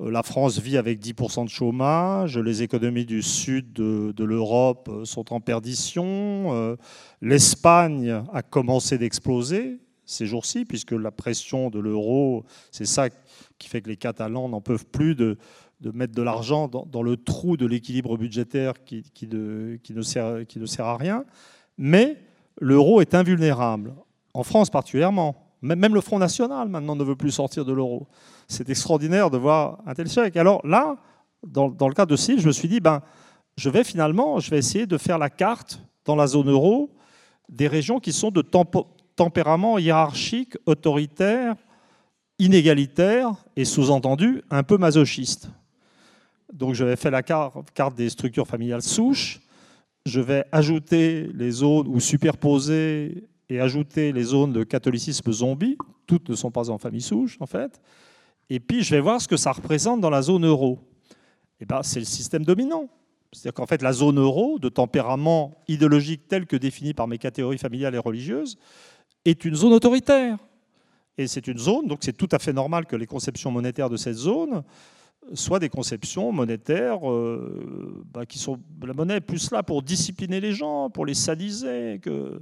Euh, la France vit avec 10% de chômage, les économies du sud de, l'Europe euh, sont en perdition, l'Espagne a commencé d'exploser ces jours-ci, puisque la pression de l'euro, c'est ça qui fait que les Catalans n'en peuvent plus de, mettre de l'argent dans, le trou de l'équilibre budgétaire qui, ne sert, à rien. Mais l'euro est invulnérable, en France particulièrement. Même le Front National maintenant ne veut plus sortir de l'euro c'est extraordinaire de voir un tel chèque. Alors là, dans, le cas de CIL, je me suis dit, ben, je vais finalement, je vais essayer de faire la carte dans la zone euro des régions qui sont de tempérament hiérarchique, autoritaire, inégalitaire et sous-entendu un peu masochiste. Donc je vais faire la carte des structures familiales souches. Je vais ajouter les zones ou superposer et ajouter les zones de catholicisme zombie. Toutes ne sont pas en famille souche, en fait. Et puis, je vais voir ce que ça représente dans la zone euro. Et eh ben, c'est le système dominant. C'est-à-dire qu'en fait, la zone euro, de tempérament idéologique tel que défini par mes catégories familiales et religieuses, est une zone autoritaire. Et c'est une zone, donc c'est tout à fait normal que les conceptions monétaires de cette zone soient des conceptions monétaires euh, bah, qui sont. La monnaie est plus là pour discipliner les gens, pour les sadiser, que,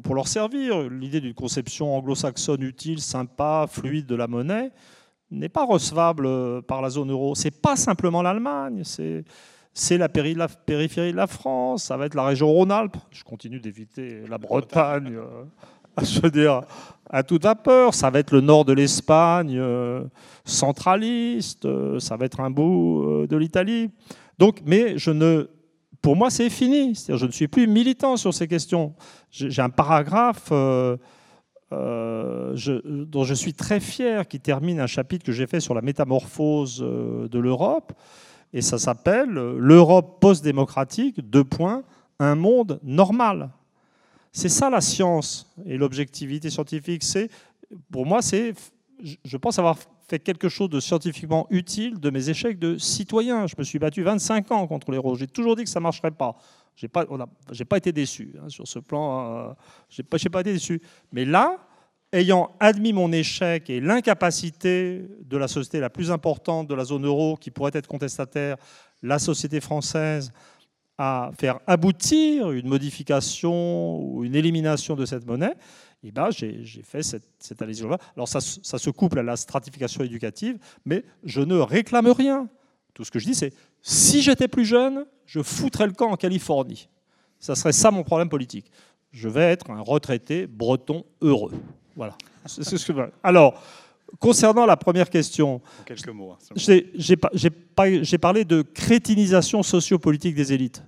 pour leur servir. L'idée d'une conception anglo-saxonne utile, sympa, fluide de la monnaie, n'est pas recevable euh, par la zone euro. C'est pas simplement l'Allemagne, c'est la, périphérie de la France, ça va être la région Rhône-Alpes. Je continue d'éviter la Bretagne, euh, je veux dire, à toute vapeur. Ça va être le nord de l'Espagne, euh, centraliste, ça va être un bout de l'Italie. Donc, mais je ne, pour moi, c'est fini. je ne suis plus militant sur ces questions. J'ai un paragraphe. Euh, dont je suis très fier, qui termine un chapitre que j'ai fait sur la métamorphose euh, de l'Europe. Et ça s'appelle L'Europe post-démocratique, deux points, un monde normal. C'est ça la science et l'objectivité scientifique. C'est, pour moi, c'est, je pense avoir fait quelque chose de scientifiquement utile de mes échecs de citoyen. Je me suis battu 25 ans contre les roses. J'ai toujours dit que ça ne marcherait pas. J'ai pas, pas été déçu hein, sur ce plan. Euh, j'ai pas, pas été déçu. Mais là, ayant admis mon échec et l'incapacité de la société la plus importante de la zone euro, qui pourrait être contestataire, la société française, à faire aboutir une modification ou une élimination de cette monnaie, eh ben, j'ai fait cette, cette Alors ça, ça se couple à la stratification éducative, mais je ne réclame rien. Tout ce que je dis, c'est si j'étais plus jeune, je foutrais le camp en Californie. Ça serait ça mon problème politique. Je vais être un retraité breton heureux. Voilà. Alors, concernant la première question. Hein, j'ai parlé de crétinisation sociopolitique des élites.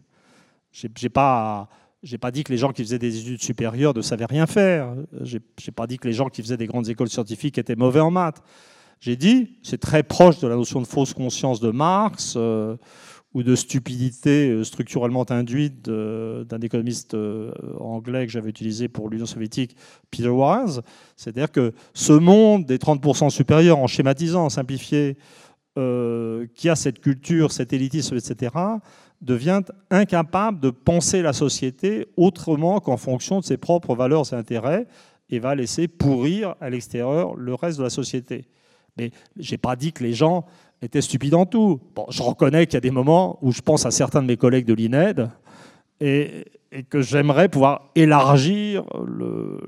J'ai pas j'ai pas dit que les gens qui faisaient des études supérieures ne savaient rien faire. J'ai pas dit que les gens qui faisaient des grandes écoles scientifiques étaient mauvais en maths. J'ai dit, c'est très proche de la notion de fausse conscience de Marx euh, ou de stupidité euh, structurellement induite d'un économiste euh, anglais que j'avais utilisé pour l'Union soviétique, Peter Warren. C'est-à-dire que ce monde des 30% supérieurs, en schématisant, en simplifié, qui a cette culture, cet élitisme, etc., devient incapable de penser la société autrement qu'en fonction de ses propres valeurs et intérêts et va laisser pourrir à l'extérieur le reste de la société. Mais je n'ai pas dit que les gens étaient stupides en tout. Bon, je reconnais qu'il y a des moments où je pense à certains de mes collègues de l'INED et, que j'aimerais pouvoir élargir le,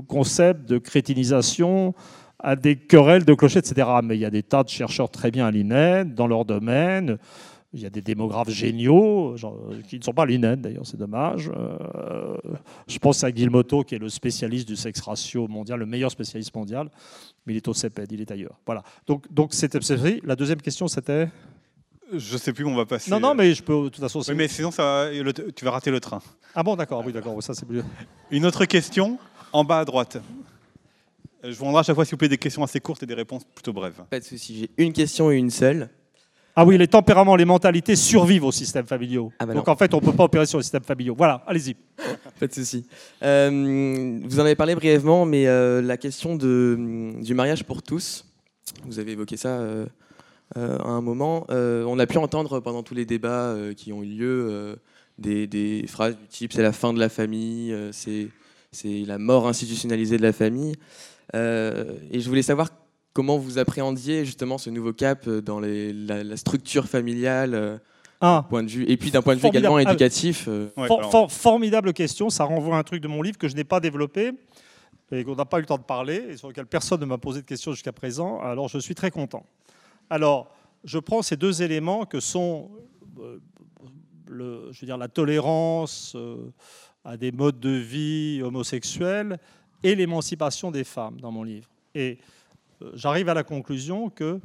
concept de crétinisation à des querelles de clochers, etc. Mais il y a des tas de chercheurs très bien à l'INED, dans leur domaine. Il y a des démographes géniaux, qui ne sont pas lunettes d'ailleurs, c'est dommage. Euh, je pense à Guilmoto, qui est le spécialiste du sexe ratio mondial, le meilleur spécialiste mondial, mais il est au CEPED, il est ailleurs. Voilà. Donc, donc c'était La deuxième question, c'était? Je ne sais plus, on va passer. Non, non, mais je peux, de toute façon. Oui, mais sinon, ça tu vas rater le train. Ah bon, d'accord, oui, d'accord, ça c'est plus. Une autre question, en bas à droite. Je vous rendrai à chaque fois, s'il vous plaît, des questions assez courtes et des réponses plutôt brèves. Pas de souci, j'ai une question et une seule. Ah oui, les tempéraments, les mentalités survivent au système familial. Ah bah Donc en fait, on ne peut pas opérer sur le système familial. Voilà, allez-y. Pas de souci. Euh, vous en avez parlé brièvement, mais euh, la question de, du mariage pour tous, vous avez évoqué ça euh, à un moment. on a pu entendre pendant tous les débats qui ont eu lieu des, des, phrases du type c'est la fin de la famille, c'est la mort institutionnalisée de la famille. et je voulais savoir comment vous appréhendiez justement ce nouveau cap euh, dans la, structure familiale euh, ah. point de vue, et puis d'un point de vue également éducatif euh. Formidable question, ça renvoie à un truc de mon livre que je n'ai pas développé et qu'on n'a pas eu le temps de parler et sur lequel personne ne m'a posé de questions jusqu'à présent, alors je suis très content. Alors, je prends ces deux éléments que sont le, je veux dire, la tolérance à des modes de vie homosexuels et l'émancipation des femmes dans mon livre. Et euh, j'arrive à la conclusion que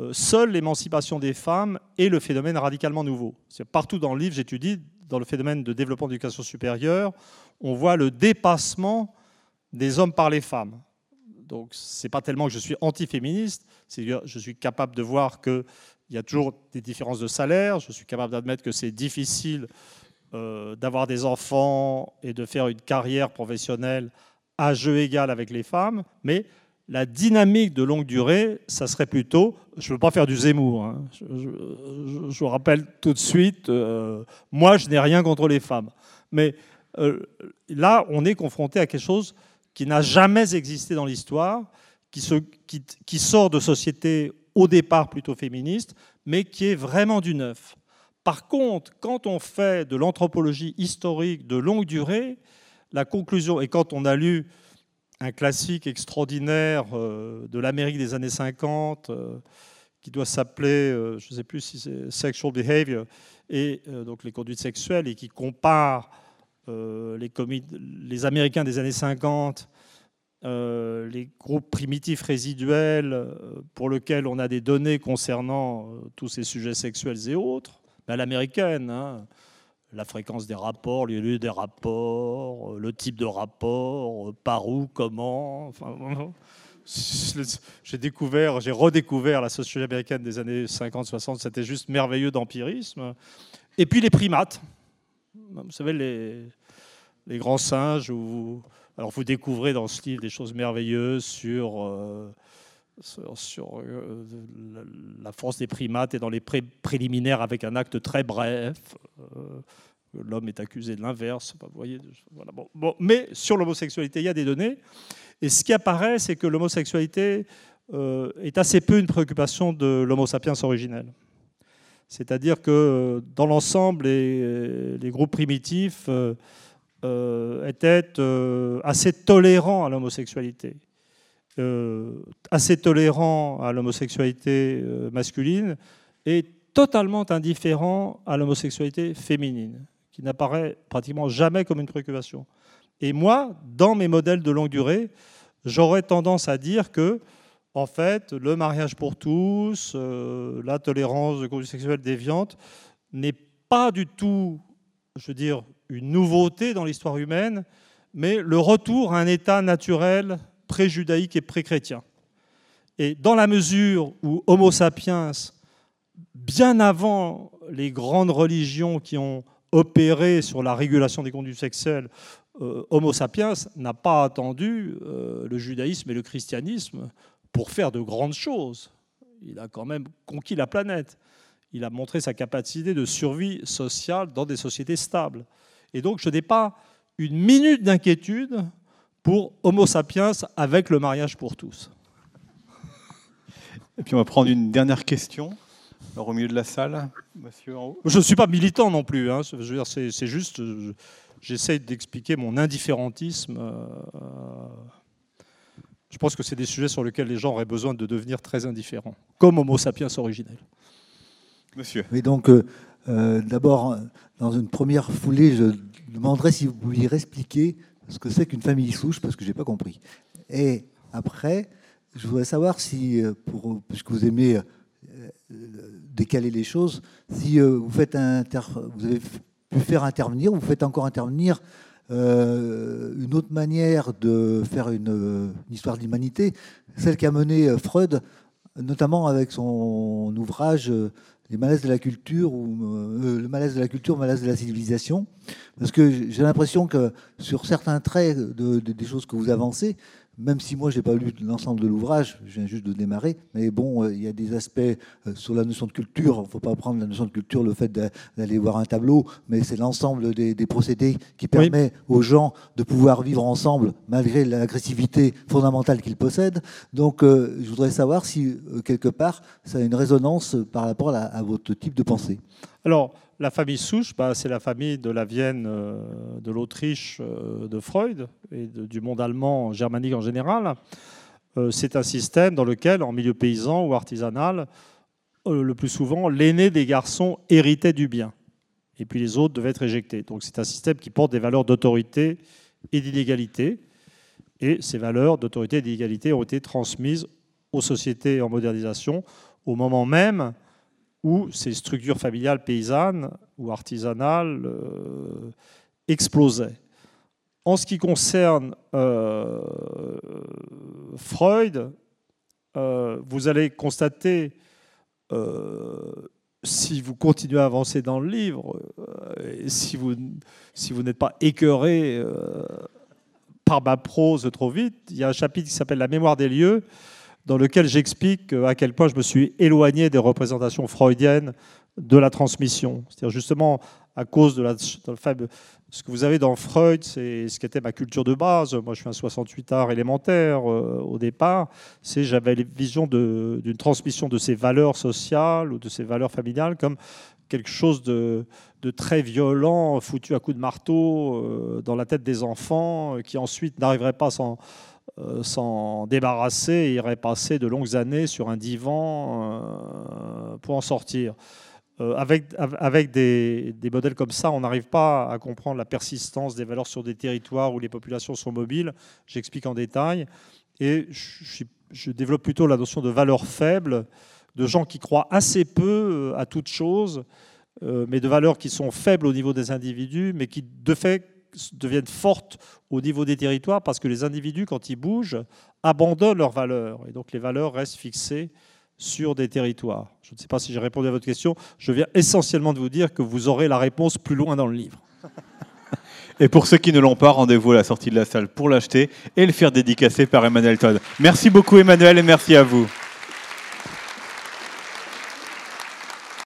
euh, seule l'émancipation des femmes est le phénomène radicalement nouveau. Partout dans le livre, j'étudie, dans le phénomène de développement de l'éducation supérieure, on voit le dépassement des hommes par les femmes. Donc, ce n'est pas tellement que je suis antiféministe, c'est que je suis capable de voir qu'il y a toujours des différences de salaire, je suis capable d'admettre que c'est difficile euh, d'avoir des enfants et de faire une carrière professionnelle à jeu égal avec les femmes, mais la dynamique de longue durée, ça serait plutôt, je ne veux pas faire du Zemmour, hein. je, vous rappelle tout de suite, euh, moi je n'ai rien contre les femmes, mais euh, là on est confronté à quelque chose qui n'a jamais existé dans l'histoire, qui, qui, sort de sociétés au départ plutôt féministes, mais qui est vraiment du neuf. Par contre, quand on fait de l'anthropologie historique de longue durée, la conclusion, et quand on a lu un classique extraordinaire euh, de l'Amérique des années 50 euh, qui doit s'appeler, euh, je ne sais plus si Sexual Behavior, et donc les conduites sexuelles, et qui compare les, Américains des années 50 les groupes primitifs résiduels pour lesquels on a des données concernant tous ces sujets sexuels et autres, à l'américaine, hein, la fréquence des rapports, le lieu des rapports, euh, le type de rapport, euh, par où, comment. j'ai découvert, j'ai redécouvert la société américaine des années 50-60, c'était juste merveilleux d'empirisme. Et puis les primates, vous savez, les, les grands singes, où, alors vous découvrez dans ce livre des choses merveilleuses sur, euh, sur, la force des primates et dans les préliminaires avec un acte très bref. L'homme est accusé de l'inverse. Voyez, voilà, mais sur l'homosexualité, il y a des données. Et ce qui apparaît, c'est que l'homosexualité euh, est assez peu une préoccupation de l'homo sapiens originel. C'est-à-dire que euh, dans l'ensemble, les, groupes primitifs euh, étaient assez tolérants à l'homosexualité. Assez tolérants à l'homosexualité masculine et totalement indifférents à l'homosexualité féminine qui n'apparaît pratiquement jamais comme une préoccupation. Et moi, dans mes modèles de longue durée, j'aurais tendance à dire que, en fait, le mariage pour tous, euh, la tolérance de conduite sexuelle déviante n'est pas du tout, je veux dire, une nouveauté dans l'histoire humaine, mais le retour à un état naturel pré-judaïque et pré-chrétien. Et dans la mesure où Homo sapiens, bien avant les grandes religions qui ont opéré sur la régulation des conduites sexuelles, euh, Homo sapiens n'a pas attendu euh, le judaïsme et le christianisme pour faire de grandes choses. Il a quand même conquis la planète. Il a montré sa capacité de survie sociale dans des sociétés stables. Et donc, je n'ai pas une minute d'inquiétude pour Homo sapiens avec le mariage pour tous. Et puis on va prendre une dernière question au milieu de la salle, monsieur en haut. Je ne suis pas militant non plus. Hein. c'est, juste, j'essaie d'expliquer mon indifférentisme. Euh, je pense que c'est des sujets sur lesquels les gens auraient besoin de devenir très indifférents, comme Homo sapiens originel. Monsieur. Mais donc, euh, euh, d'abord, dans une première foulée, je demanderais si vous pouviez expliquer ce que c'est qu'une famille souche, parce que je n'ai pas compris. Et après, je voudrais savoir si, euh, pour, puisque vous aimez décaler les choses, si vous, faites vous avez pu faire intervenir, vous faites encore intervenir une autre manière de faire une, une histoire d'humanité, celle qui a mené Freud, notamment avec son ouvrage les malaises de la culture ou euh, le malaise de la culture, malaise de la civilisation, parce que j'ai l'impression que sur certains traits des choses que vous avancez, même si moi, je n'ai pas lu l'ensemble de l'ouvrage, je viens juste de démarrer, mais bon, euh, il y a des aspects euh, sur la notion de culture. Il ne faut pas prendre la notion de culture, le fait d'aller voir un tableau, mais c'est l'ensemble des, procédés qui permet aux gens de pouvoir vivre ensemble malgré l'agressivité fondamentale qu'ils possèdent. Donc, euh, je voudrais savoir si, quelque part, ça a une résonance par rapport à, à votre type de pensée. Alors, la famille souche, bah, c'est la famille de la Vienne, euh, de l'Autriche, euh, de Freud et du monde allemand germanique en général. Euh, c'est un système dans lequel, en milieu paysan ou artisanal, le plus souvent, l'aîné des garçons héritait du bien. Et puis les autres devaient être éjectés. Donc c'est un système qui porte des valeurs d'autorité et d'inégalité. Et ces valeurs d'autorité et d'inégalité ont été transmises aux sociétés en modernisation au moment même où ces structures familiales paysannes ou artisanales euh, explosaient. En ce qui concerne euh, Freud, euh, vous allez constater, si vous continuez à avancer dans le livre, si vous, si vous n'êtes pas écœuré par ma prose trop vite, il y a un chapitre qui s'appelle La mémoire des lieux, dans lequel j'explique à quel point je me suis éloigné des représentations freudiennes de la transmission. C'est-à-dire justement à cause de la, ce que vous avez dans Freud, c'est ce qui était ma culture de base. Moi, je suis un 68 art élémentaire euh, au départ. C'est j'avais la vision d'une transmission de ces valeurs sociales ou de ces valeurs familiales comme quelque chose de, de très violent, foutu à coups de marteau euh, dans la tête des enfants, qui ensuite n'arriverait pas sans euh, s'en débarrasser et irait passer de longues années sur un divan euh, pour en sortir. Euh, avec, avec des, modèles comme ça, on n'arrive pas à comprendre la persistance des valeurs sur des territoires où les populations sont mobiles. J'explique en détail. Et je, je, développe plutôt la notion de valeurs faibles, de gens qui croient assez peu à toute chose, mais de valeurs qui sont faibles au niveau des individus, mais qui, de fait, deviennent fortes au niveau des territoires parce que les individus, quand ils bougent, abandonnent leurs valeurs. Et donc les valeurs restent fixées sur des territoires. Je ne sais pas si j'ai répondu à votre question. Je viens essentiellement de vous dire que vous aurez la réponse plus loin dans le livre. Et pour ceux qui ne l'ont pas, rendez-vous à la sortie de la salle pour l'acheter et le faire dédicacer par Emmanuel Todd. Merci beaucoup Emmanuel et merci à vous.